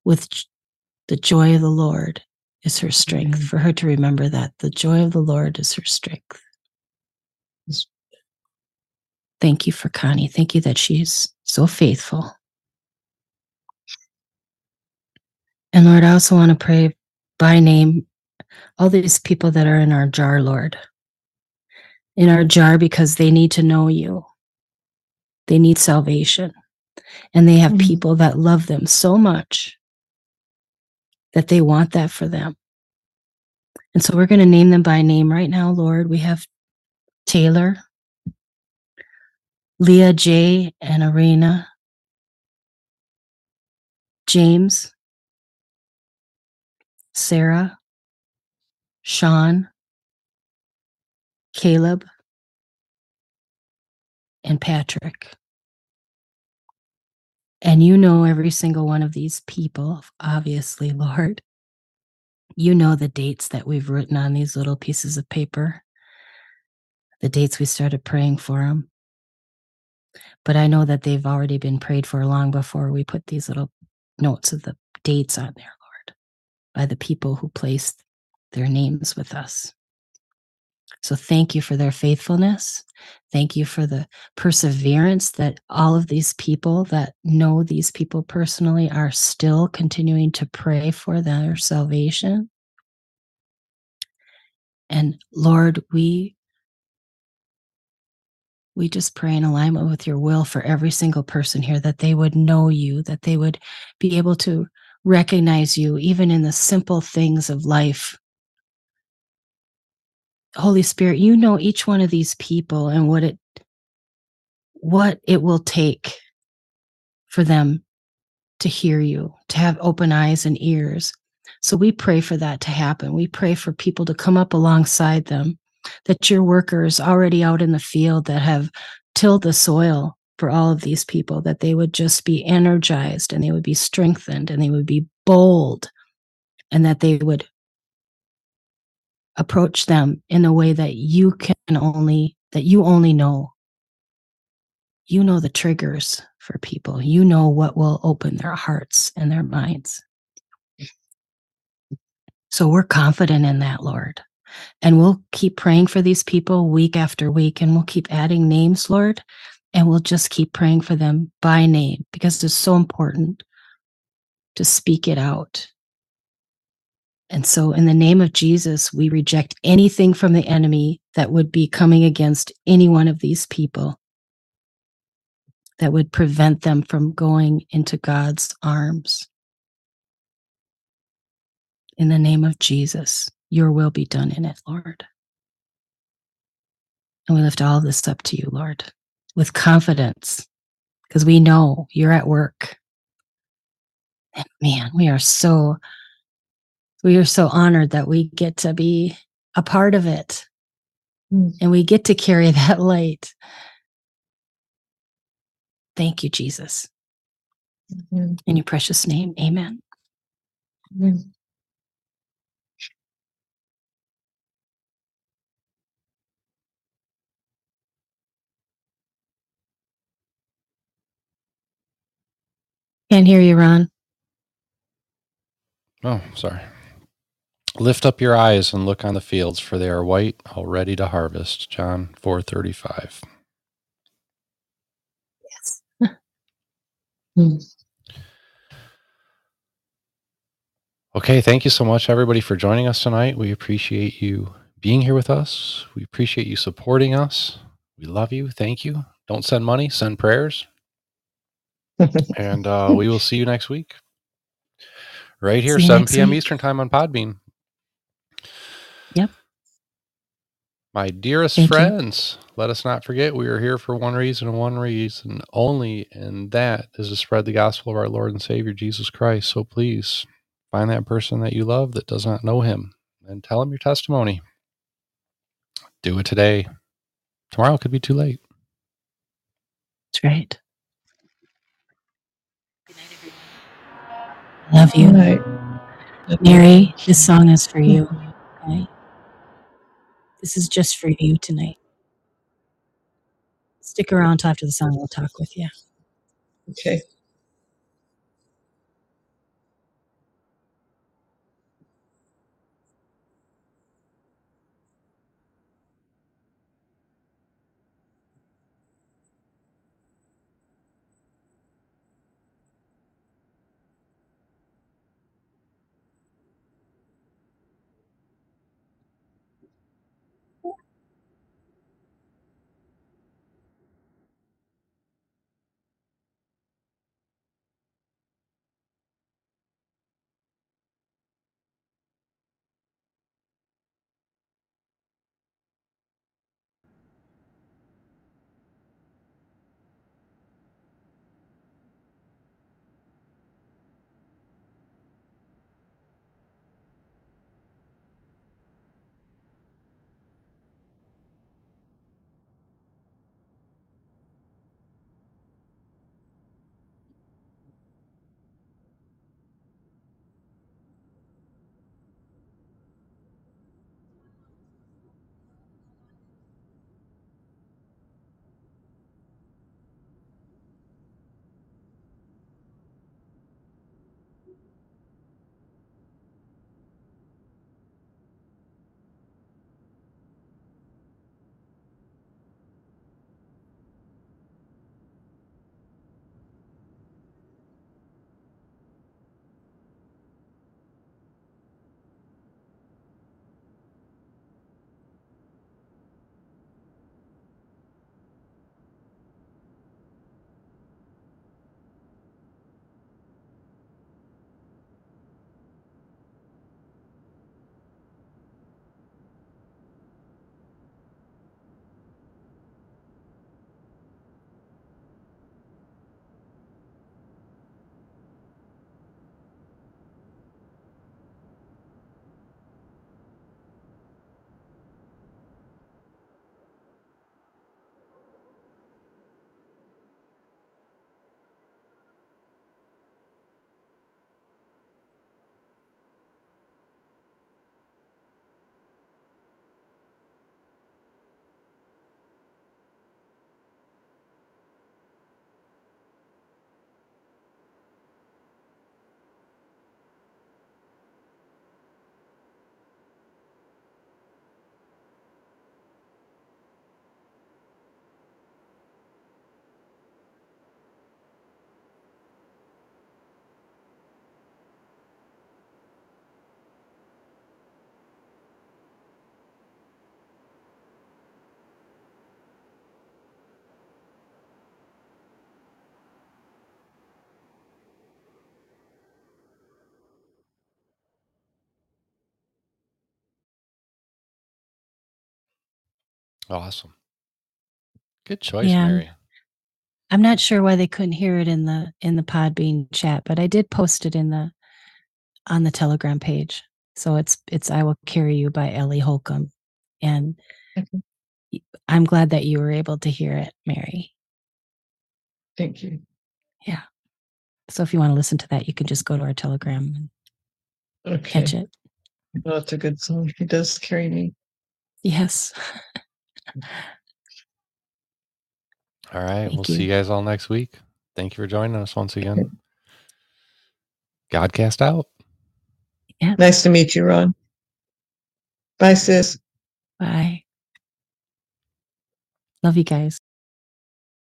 [SPEAKER 3] with the joy of the Lord is her strength,
[SPEAKER 5] Amen.
[SPEAKER 3] for her to remember that the joy of the Lord is her strength. Thank you for Connie. Thank you that she's so faithful. And Lord, I also want to pray by name all these people that are in our jar, Lord. In our jar because they need to know you. They need salvation. And they have
[SPEAKER 5] Mhm.
[SPEAKER 3] people that love them so much that they want that for them. And so we're going to name them by name right now, Lord. We have Taylor, Leah J. and Arena, James, Sarah, Sean, Caleb, and Patrick. And you know every single one of these people, obviously, Lord. You know the dates that we've written on these little pieces of paper, the dates we started praying for them. But I know that they've already been prayed for long before we put these little notes of the dates on there, by the people who placed their names with us. So thank you for their faithfulness. Thank you for the perseverance that all of these people that know these people personally are still continuing to pray for their salvation. And Lord, we we just pray in alignment with your will for every single person here that they would know you, that they would be able to recognize you even in the simple things of life. Holy Spirit, you know each one of these people and what it what it will take for them to hear you, to have open eyes and ears. So we pray for that to happen. We pray for people to come up alongside them, that your workers already out in the field that have tilled the soil for all of these people, that they would just be energized and they would be strengthened and they would be bold and that they would approach them in a way that you can only, that you only know. You know the triggers for people. You know what will open their hearts and their minds. So we're confident in that, Lord. And we'll keep praying for these people week after week, and we'll keep adding names, Lord, and we'll just keep praying for them by name because it's so important to speak it out. And so, in the name of Jesus, we reject anything from the enemy that would be coming against any one of these people that would prevent them from going into God's arms. In the name of Jesus, your will be done in it, Lord. And we lift all this up to you, Lord, with confidence, because we know you're at work. And man, we are so we are so honored that we get to be a part of it
[SPEAKER 5] Mm.
[SPEAKER 3] and we get to carry that light. Thank you, Jesus.
[SPEAKER 5] Amen.
[SPEAKER 3] In your precious name, amen.
[SPEAKER 5] Amen.
[SPEAKER 3] Can't hear you, Ron.
[SPEAKER 1] Oh, sorry. Lift up your eyes and look on the fields, for they are white, all ready to harvest. John four thirty five.
[SPEAKER 3] Yes.
[SPEAKER 1] Okay, thank you so much, everybody, for joining us tonight. We appreciate you being here with us. We appreciate you supporting us. We love you. Thank you. Don't send money, send prayers. And uh, we will see you next week. Right here,
[SPEAKER 3] See
[SPEAKER 1] 7 p.m.
[SPEAKER 3] week.
[SPEAKER 1] Eastern Time on Podbean.
[SPEAKER 3] Yep.
[SPEAKER 1] My dearest
[SPEAKER 3] Thank you.
[SPEAKER 1] friends, let us not forget we are here for one reason and one reason only, and that is to spread the gospel of our Lord and Savior Jesus Christ. So please find that person that you love that does not know him and tell him your testimony. Do it today. Tomorrow could be too late.
[SPEAKER 3] That's right. Love you.
[SPEAKER 5] Good night.
[SPEAKER 3] Mary, this song is for you. Okay. This is just for you tonight. Stick around till after the song. We'll talk with you.
[SPEAKER 5] Okay.
[SPEAKER 1] Awesome. Good choice,
[SPEAKER 3] Yeah.
[SPEAKER 1] Mary.
[SPEAKER 3] I'm not sure why they couldn't hear it in the in the Podbean chat, but I did post it in the on the Telegram page. So it's it's I will carry you by Ellie Holcomb, and
[SPEAKER 5] Okay.
[SPEAKER 3] y- I'm glad that you were able to hear it, Mary.
[SPEAKER 5] Thank you. Yeah.
[SPEAKER 3] So if you want to listen to that, you can just go to our Telegram and
[SPEAKER 5] Okay.
[SPEAKER 3] catch it.
[SPEAKER 5] Well, that's a good song. He does carry me.
[SPEAKER 3] Yes.
[SPEAKER 1] All right.
[SPEAKER 3] Thank
[SPEAKER 1] we'll you. see
[SPEAKER 3] you
[SPEAKER 1] guys all next week. Thank you for joining us once again. Godcast out. Yeah.
[SPEAKER 5] Nice to meet you, Ron. Bye, sis.
[SPEAKER 3] Bye. Love you guys.